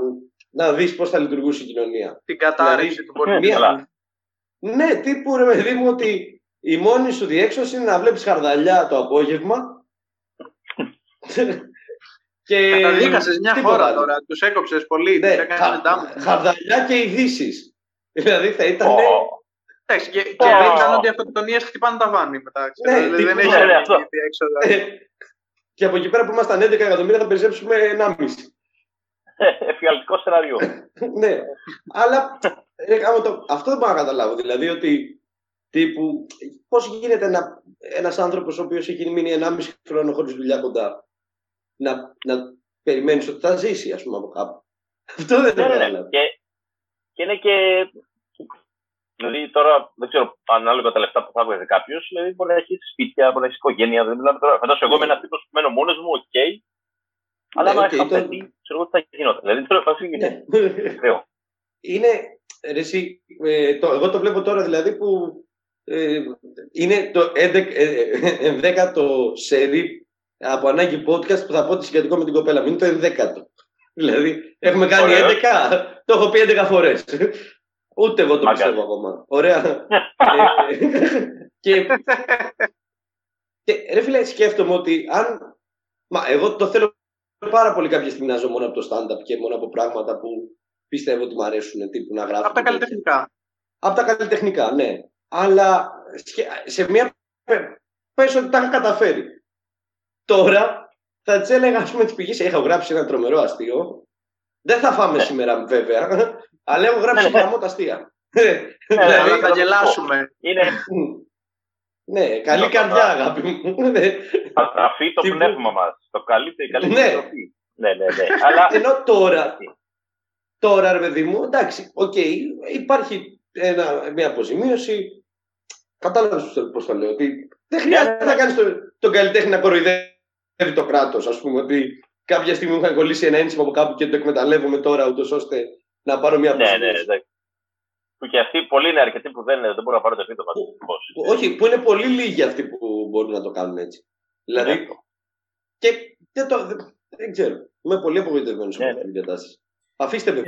να δεις πώς θα λειτουργούσε η κοινωνία. Την κατάρρευση δηλαδή, του πολιτισμού. Ναι, τύπου ρε παιδί μου ότι η μόνη σου διέξοδο είναι να βλέπεις χαρδαλιά το απόγευμα και Καταδίκασες μια τίποτα. χώρα τώρα, τους έκοψες πολύ, ναι, τους χα, Χαρδαλιά και ειδήσεις. Δηλαδή θα ήταν... Oh. Εντάξει, και, και δεν ήταν ότι αυτοκτονίες χτυπάνε τα βάνη μετά. Ναι, δηλαδή, δεν έχει έξοδα. Ε, και από εκεί πέρα που ήμασταν 11 εκατομμύρια θα περισσέψουμε 1,5. Εφιαλτικό σενάριο. ναι, αλλά αυτό δεν μπορώ να καταλάβω. Δηλαδή ότι τύπου πώς γίνεται ένα, ένας άνθρωπος ο οποίος έχει μείνει 1,5 χρόνο χωρίς δουλειά κοντά να, να περιμένεις ότι θα ζήσει ας πούμε από κάπου. Αυτό δεν το ναι, ναι, ναι. Και, και είναι και Δηλαδή τώρα δεν ξέρω ανάλογα τα λεφτά που θα βγάζει κάποιος, δηλαδή μπορεί να έχει σπίτια, μπορεί να έχει οικογένεια. Δεν μιλάμε τώρα. Φαντάζομαι εγώ είμαι ένας τύπος που μένω μόνος μου, OK. Okay. Αλλά αν είχα παιδί, ξέρω εγώ τι θα γινόταν. Δηλαδή τώρα φάση είναι. Είναι. Ρε, εσύ, ε, το, εγώ το βλέπω τώρα δηλαδή που ε, είναι το 11ο σερί από ανάγκη podcast που θα πω τη συγκατοικώ με την κοπέλα μου. Είναι το 11ο. Δηλαδή, έχουμε κάνει 11, το έχω πει 11 φορές. Ούτε εγώ το Μάγκας. πιστεύω ακόμα. Ωραία. Ε, και, και ρε φίλε, σκέφτομαι ότι αν. Μα εγώ το θέλω πάρα πολύ κάποια στιγμή να ζω μόνο από το stand-up και μόνο από πράγματα που πιστεύω ότι μου αρέσουν τύπου να γράφω. Από τα καλλιτεχνικά. Από τα καλλιτεχνικά, ναι. Αλλά σε μια. Πες ότι τα είχα καταφέρει. Τώρα θα της έλεγα, ας πούμε, τη πηγή. Έχω γράψει ένα τρομερό αστείο. Δεν θα φάμε ναι. σήμερα, βέβαια. Αλλά έχω γράψει γραμμό τα αστεία. Ναι, δηλαδή, θα γελάσουμε. Είναι... Ναι, καλή καρδιά, αγάπη μου. Ναι. Θα τραφεί το πνεύμα μας. Το καλύτερο, η καλύτερη τροφή. Ναι, ναι, ναι. Αλλά... Ενώ τώρα, τώρα, ρε παιδί μου, εντάξει, οκ, υπάρχει ένα, μια αποζημίωση. Κατάλαβες πώς το λέω. Ότι δεν χρειάζεται να κάνεις τον καλλιτέχνη να κοροϊδεύει το κράτος. Α πούμε ότι κάποια στιγμή μου είχαν κολλήσει ένα ένσημα από κάπου και το εκμεταλλεύομαι τώρα, ούτως ώστε να πάρω μια ναι, ναι, ναι. Που και αυτοί πολλοί είναι αρκετοί που δεν, δεν μπορούν να πάρουν το επίδομα. Όχι, που είναι πολύ λίγοι αυτοί που μπορούν να το κάνουν έτσι. Δηλαδή. Ναι. Και δεν, το, δεν ξέρω. Είμαι πολύ απογοητευμένος ναι, από αυτή την κατάσταση. Αφήστε με.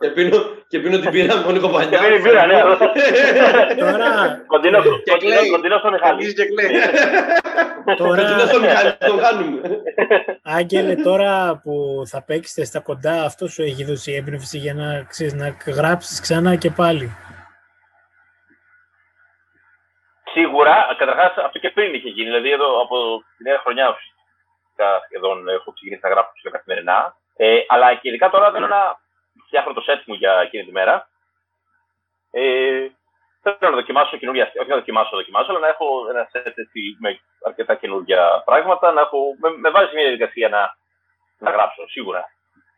Και πίνω, και πίνω την πύρα μόνο κομπανιά. Και πίνει πύρα, ναι. Τώρα. Κοντινό στο Μιχάλη. και κλαίει. Τώρα. Κοντινό στο Μιχάλη, τον κάνουμε. Άγγελε, τώρα που θα παίξετε στα κοντά, αυτό σου έχει δώσει έμπνευση για να, ξέρεις, να γράψεις ξανά και πάλι. Σίγουρα, καταρχάς αυτό και πριν είχε γίνει. Δηλαδή, εδώ από τη νέα χρονιά ουσιαστικά σχεδόν έχω ξεκινήσει να γράφω καθημερινά. Ε, αλλά και ειδικά τώρα θέλω να φτιάχνω το set μου για εκείνη τη μέρα. Ε, θέλω να δοκιμάσω καινούργια, όχι να δοκιμάσω, δοκιμάσω, αλλά να έχω ένα set έτσι, με αρκετά καινούργια πράγματα, να έχω, με, με βάζει μια διαδικασία να, να γράψω, σίγουρα.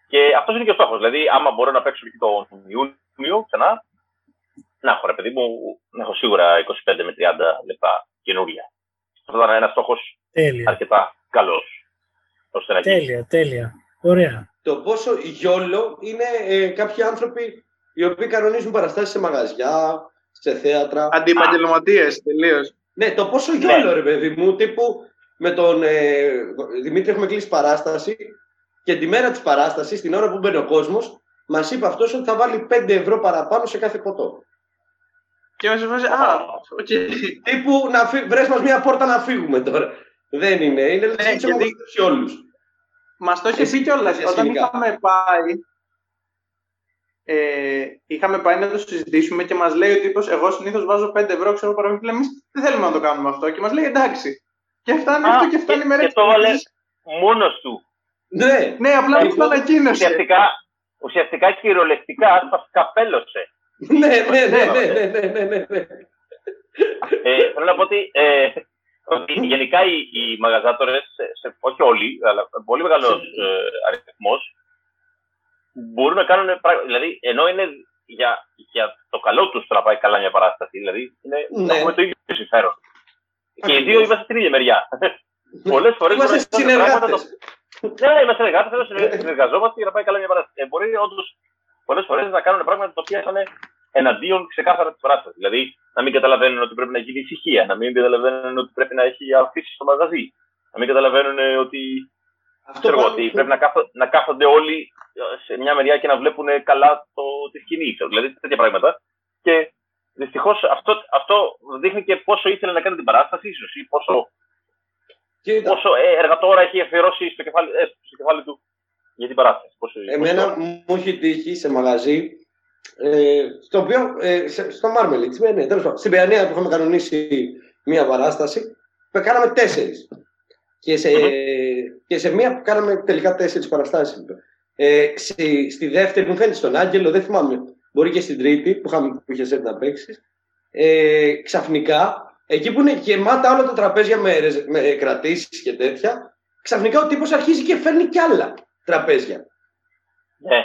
Και αυτός είναι και ο στόχος. Δηλαδή, άμα μπορώ να παίξω και τον Ιούνιο ξανά, να έχω ρε παιδί μου, να έχω σίγουρα 25 με 30 λεπτά καινούργια. Αυτό θα είναι ένας στόχος αρκετά καλός. Τέλεια, τέλεια. Ωραία. Το πόσο γιόλο είναι ε, κάποιοι άνθρωποι οι οποίοι κανονίζουν παραστάσεις σε μαγαζιά, σε θέατρα. Αντιπαγγελματίες, τελείως. Ναι, το πόσο γιόλο, ναι. ρε παιδί μου, τύπου με τον ε, Δημήτρη έχουμε κλείσει παράσταση και τη μέρα της παράστασης, την ώρα που μπαίνει ο κόσμος, μας είπε αυτός ότι θα βάλει 5 ευρώ παραπάνω σε κάθε ποτό. Και μας είπε, Α, okay. Τύπου να φύ... βρες μας μια πόρτα να φύγουμε τώρα. Δεν είναι, είναι ναι, γιατί... σε όλους. Μας το είχε πει κιόλας. Όταν είχαμε πάει, ε, είχαμε πάει να το συζητήσουμε και μας λέει ο τύπος: Εγώ συνήθως βάζω 5 ευρώ, ξέρω παραμύθι. Εμεί δεν θέλουμε να το κάνουμε αυτό. Και μας λέει: Εντάξει. Και φτάνει αυτό και φτάνει η μέρα Και το βάλε μόνος του. Ναι, ναι απλά μου το ανακοίνωσε. Ουσιαστικά, ουσιαστικά κυριολεκτικά σα καπέλωσε. ναι, ναι, ναι, ναι, ναι, ναι, ναι, ναι. ε, θέλω να πω ότι ε, ότι γενικά οι, οι μαγαζάτορες, όχι όλοι, αλλά πολύ μεγάλος ε, αριθμός, μπορούν να κάνουν πράγματα. Δηλαδή, ενώ είναι για, για το καλό τους να πάει καλά μια παράσταση, δηλαδή είναι, ναι. έχουμε το ίδιο συμφέρον. Και οι δύο είμαστε στην ίδια μεριά. Πολλές φορές είμαστε συνεργάτες. Το... Ναι, ναι, είμαστε συνεργάτες, συνεργαζόμαστε για να πάει καλά μια παράσταση. Ε, μπορεί όντως πολλές φορές να κάνουν πράγματα τα οποία θα είναι εναντίον ξεκάθαρα της παράσταση. Δηλαδή, να μην καταλαβαίνουν ότι πρέπει να γίνει ησυχία, να μην καταλαβαίνουν ότι πρέπει να έχει αφήσει στο μαγαζί, να μην καταλαβαίνουν ότι. Αυτό ξέρω, ότι πρέπει να, κάθο, να κάθονται όλοι σε μια μεριά και να βλέπουν καλά το, τη σκηνή. Δηλαδή τέτοια πράγματα. Και δυστυχώς αυτό, αυτό δείχνει και πόσο ήθελε να κάνει την παράσταση, ίσως ή πόσο, πόσο ε, εργατόρα έχει αφιερώσει στο κεφάλι, ε, στο κεφάλι του για την παράσταση. Πόσο, Εμένα πόσο... μου έχει τύχει σε μαγαζί ε, στο οποίο, ε, στο Μάρμελιτ, ναι, ναι, τέλος στην Παιανία που είχαμε κανονίσει μία παράσταση, κάναμε τέσσερις. Και σε, και σε μία που κάναμε τελικά τέσσερις παραστάσεις. Ε, στη, στη, δεύτερη, μου φαίνεται στον Άγγελο, δεν θυμάμαι, μπορεί και στην τρίτη που, είχαμε, που είχε έρθει να παίξεις. Ε, ξαφνικά, εκεί που είναι γεμάτα όλα τα τραπέζια με, με κρατήσεις και τέτοια, ξαφνικά ο τύπος αρχίζει και φέρνει κι άλλα τραπέζια. Ναι.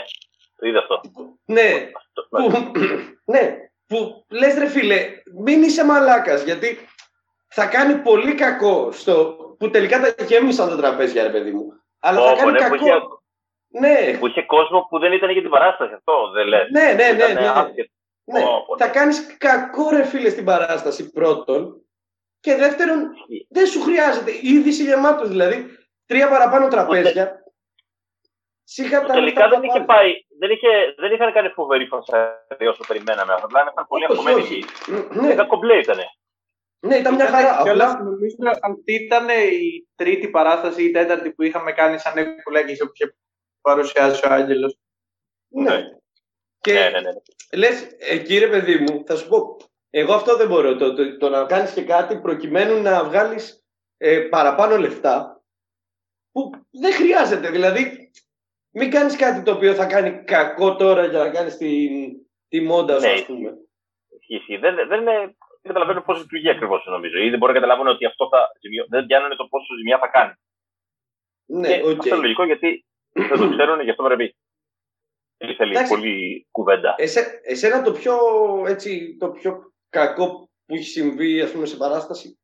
Το είδα αυτό. Ναι. Που, ναι. Που λες ρε φίλε, μην είσαι μαλάκας, γιατί θα κάνει πολύ κακό στο που τελικά τα γέμισαν τα τραπέζια, ρε παιδί μου. Αλλά θα κάνει ναι, κακό. Που είχε, ναι. Που είχε κόσμο που δεν ήταν για την παράσταση αυτό, δεν λες. Ναι, ναι, ναι. ναι. ναι. θα κάνεις κακό ρε φίλε στην παράσταση πρώτον και δεύτερον δεν σου χρειάζεται. Ήδη είσαι γεμάτος δηλαδή. Τρία παραπάνω τραπέζια. Τελικά δεν είχε πάει, δεν, είχε, δεν είχαν κάνει φοβερή φασαρία όσο περιμέναμε. Απλά ήταν πολύ αφομένοι εκεί. Ναι. Ήταν κομπλέ ήτανε. Ναι, ήταν μια χαρά. Απλά νομίζω αυτή ήταν η τρίτη παράσταση ή η τέταρτη που είχαμε κάνει σαν έκουλέγγιση που είχε παρουσιάσει ο Άγγελος. Ναι. ναι. Και ναι, ναι, ναι. λες, ε, κύριε παιδί μου, θα σου πω, εγώ αυτό δεν μπορώ, το, το, το να κάνεις και κάτι προκειμένου να βγάλεις ε, παραπάνω λεφτά που δεν χρειάζεται. Δηλαδή, μην κάνεις κάτι το οποίο θα κάνει κακό τώρα για να κάνεις τη, τη μόντα σου, ναι. ας πούμε. Ισχύει. Δεν, δεν, δεν καταλαβαίνω πώ λειτουργεί ακριβώς, νομίζω. Ή δεν μπορεί να καταλάβουν ότι αυτό θα. Δεν πιάνουν το πόσο ζημιά θα κάνει. Ναι, και okay. Αυτό είναι λογικό γιατί δεν το ξέρουν, γι' αυτό πρέπει. Θέλει Εντάξει, πολύ κουβέντα. Εσέ, εσένα το πιο, έτσι, το πιο κακό που έχει συμβεί ας πούμε, σε παράσταση;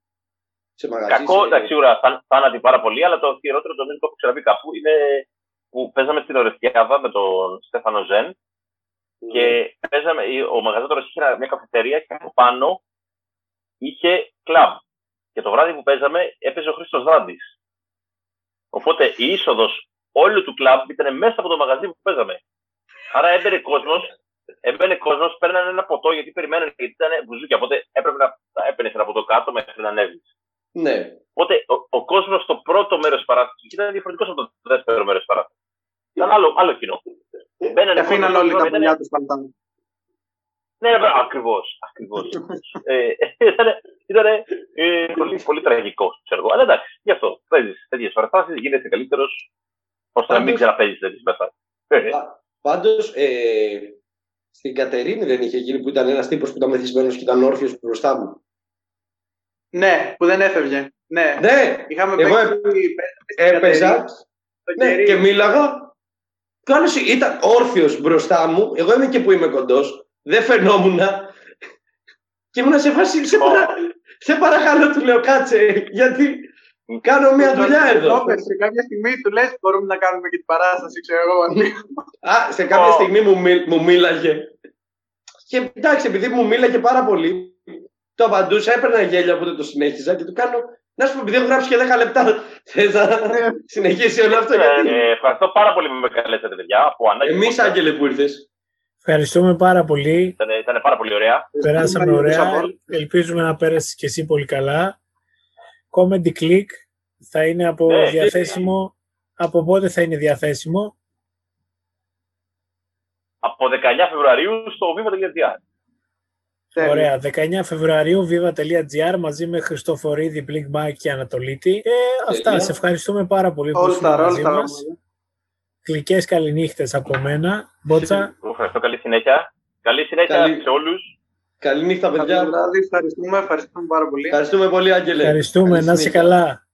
Σε μαγαζί, κακό, σε... εντάξει, σίγουρα θάνατη πάρα πολύ, αλλά το χειρότερο το το έχω ξαναπεί κάπου είναι που παίζαμε στην Ορευτιάδα με τον Στέφανο Ζεν mm. και παίζαμε, ο μαγαζάτορας είχε μια καφετερία και από πάνω είχε κλαμπ. Και το βράδυ που παίζαμε έπαιζε ο Χρήστος Δράντης. Οπότε η είσοδος όλου του κλαμπ ήταν μέσα από το μαγαζί που παίζαμε. Άρα έμπαινε κόσμος, έμπαινε κόσμος, παίρνανε ένα ποτό γιατί περιμένανε γιατί ήταν μπουζούκια. Οπότε έπρεπε να έπαιρνες ένα ποτό κάτω μέχρι να ανέβεις. Ναι. Οπότε ο, ο κόσμος στο πρώτο μέρος τη παράστασης ήταν διαφορετικός από το δεύτερο μέρος τη παράστασης. Ήταν άλλο, άλλο κοινό. Και αφήναν όλοι τα πουλιά τους παντάνε. Ναι, ακριβώς. Ακριβώς. ε, ήταν ε, πολύ, πολύ τραγικό, ξέρω Αλλά εντάξει, γι' αυτό παίζεις τέτοιες παραστάσεις, γίνεσαι καλύτερος, ώστε να μην ξαναπέζεις τέτοιε μέσα. Πάντως, ε, στην Κατερίνη δεν είχε γίνει που ήταν ένας τύπος που ήταν μεθυσμένος και ήταν όρθιος μπροστά μου. Ναι, που δεν έφευγε. Ναι, ναι. είχαμε Εγώ έπαιζα ναι, και μίλαγα και άλλο ήταν όρθιος μπροστά μου. Εγώ είμαι και που είμαι κοντός. Δεν φαινόμουν. Και ήμουν σε φάση. Σε, παρα... σε παρακαλώ, του λέω κάτσε. Γιατί κάνω μια δουλειά εδώ. Σε κάποια στιγμή του λες: Μπορούμε να κάνουμε και την παράσταση, ξέρω εγώ. Α, σε κάποια στιγμή μου, μου μίλαγε. Και εντάξει, επειδή μου μίλαγε πάρα πολύ, το απαντούσα, έπαιρνα γέλια που δεν το συνέχιζα και του κάνω να σου πω, επειδή έχω γράψει και 10 λεπτά, θε να ναι. συνεχίσει όλο αυτό. Γιατί... Ε, ευχαριστώ πάρα πολύ που με καλέσατε, παιδιά. Εμείς, Άγγελε, που ήρθες. Ευχαριστούμε πάρα πολύ. Ήταν, ήταν πάρα πολύ ωραία. Περάσαμε ωραία. Ελπίζουμε να πέρασες και εσύ πολύ καλά. Comedy Click θα είναι από ναι, διαθέσιμο. Από πότε θα είναι διαθέσιμο; Από 19 Φεβρουαρίου στο viva.gr. Ωραία. 19 Φεβρουαρίου viva.gr μαζί με Χριστοφορίδη, Blink και Ανατολίτη. Ε, αυτά. Σε ευχαριστούμε πάρα πολύ που ήσουν μαζί μας. Γλυκές καληνύχτες από μένα. Μπότσα. Ευχαριστώ. Καλή συνέχεια. Καλή συνέχεια σε όλους. Καληνύχτα, παιδιά. Καλό βράδυ. Ευχαριστούμε, ευχαριστούμε πάρα πολύ. Ευχαριστούμε πολύ, Άγγελε. Ευχαριστούμε. Να είσαι καλά.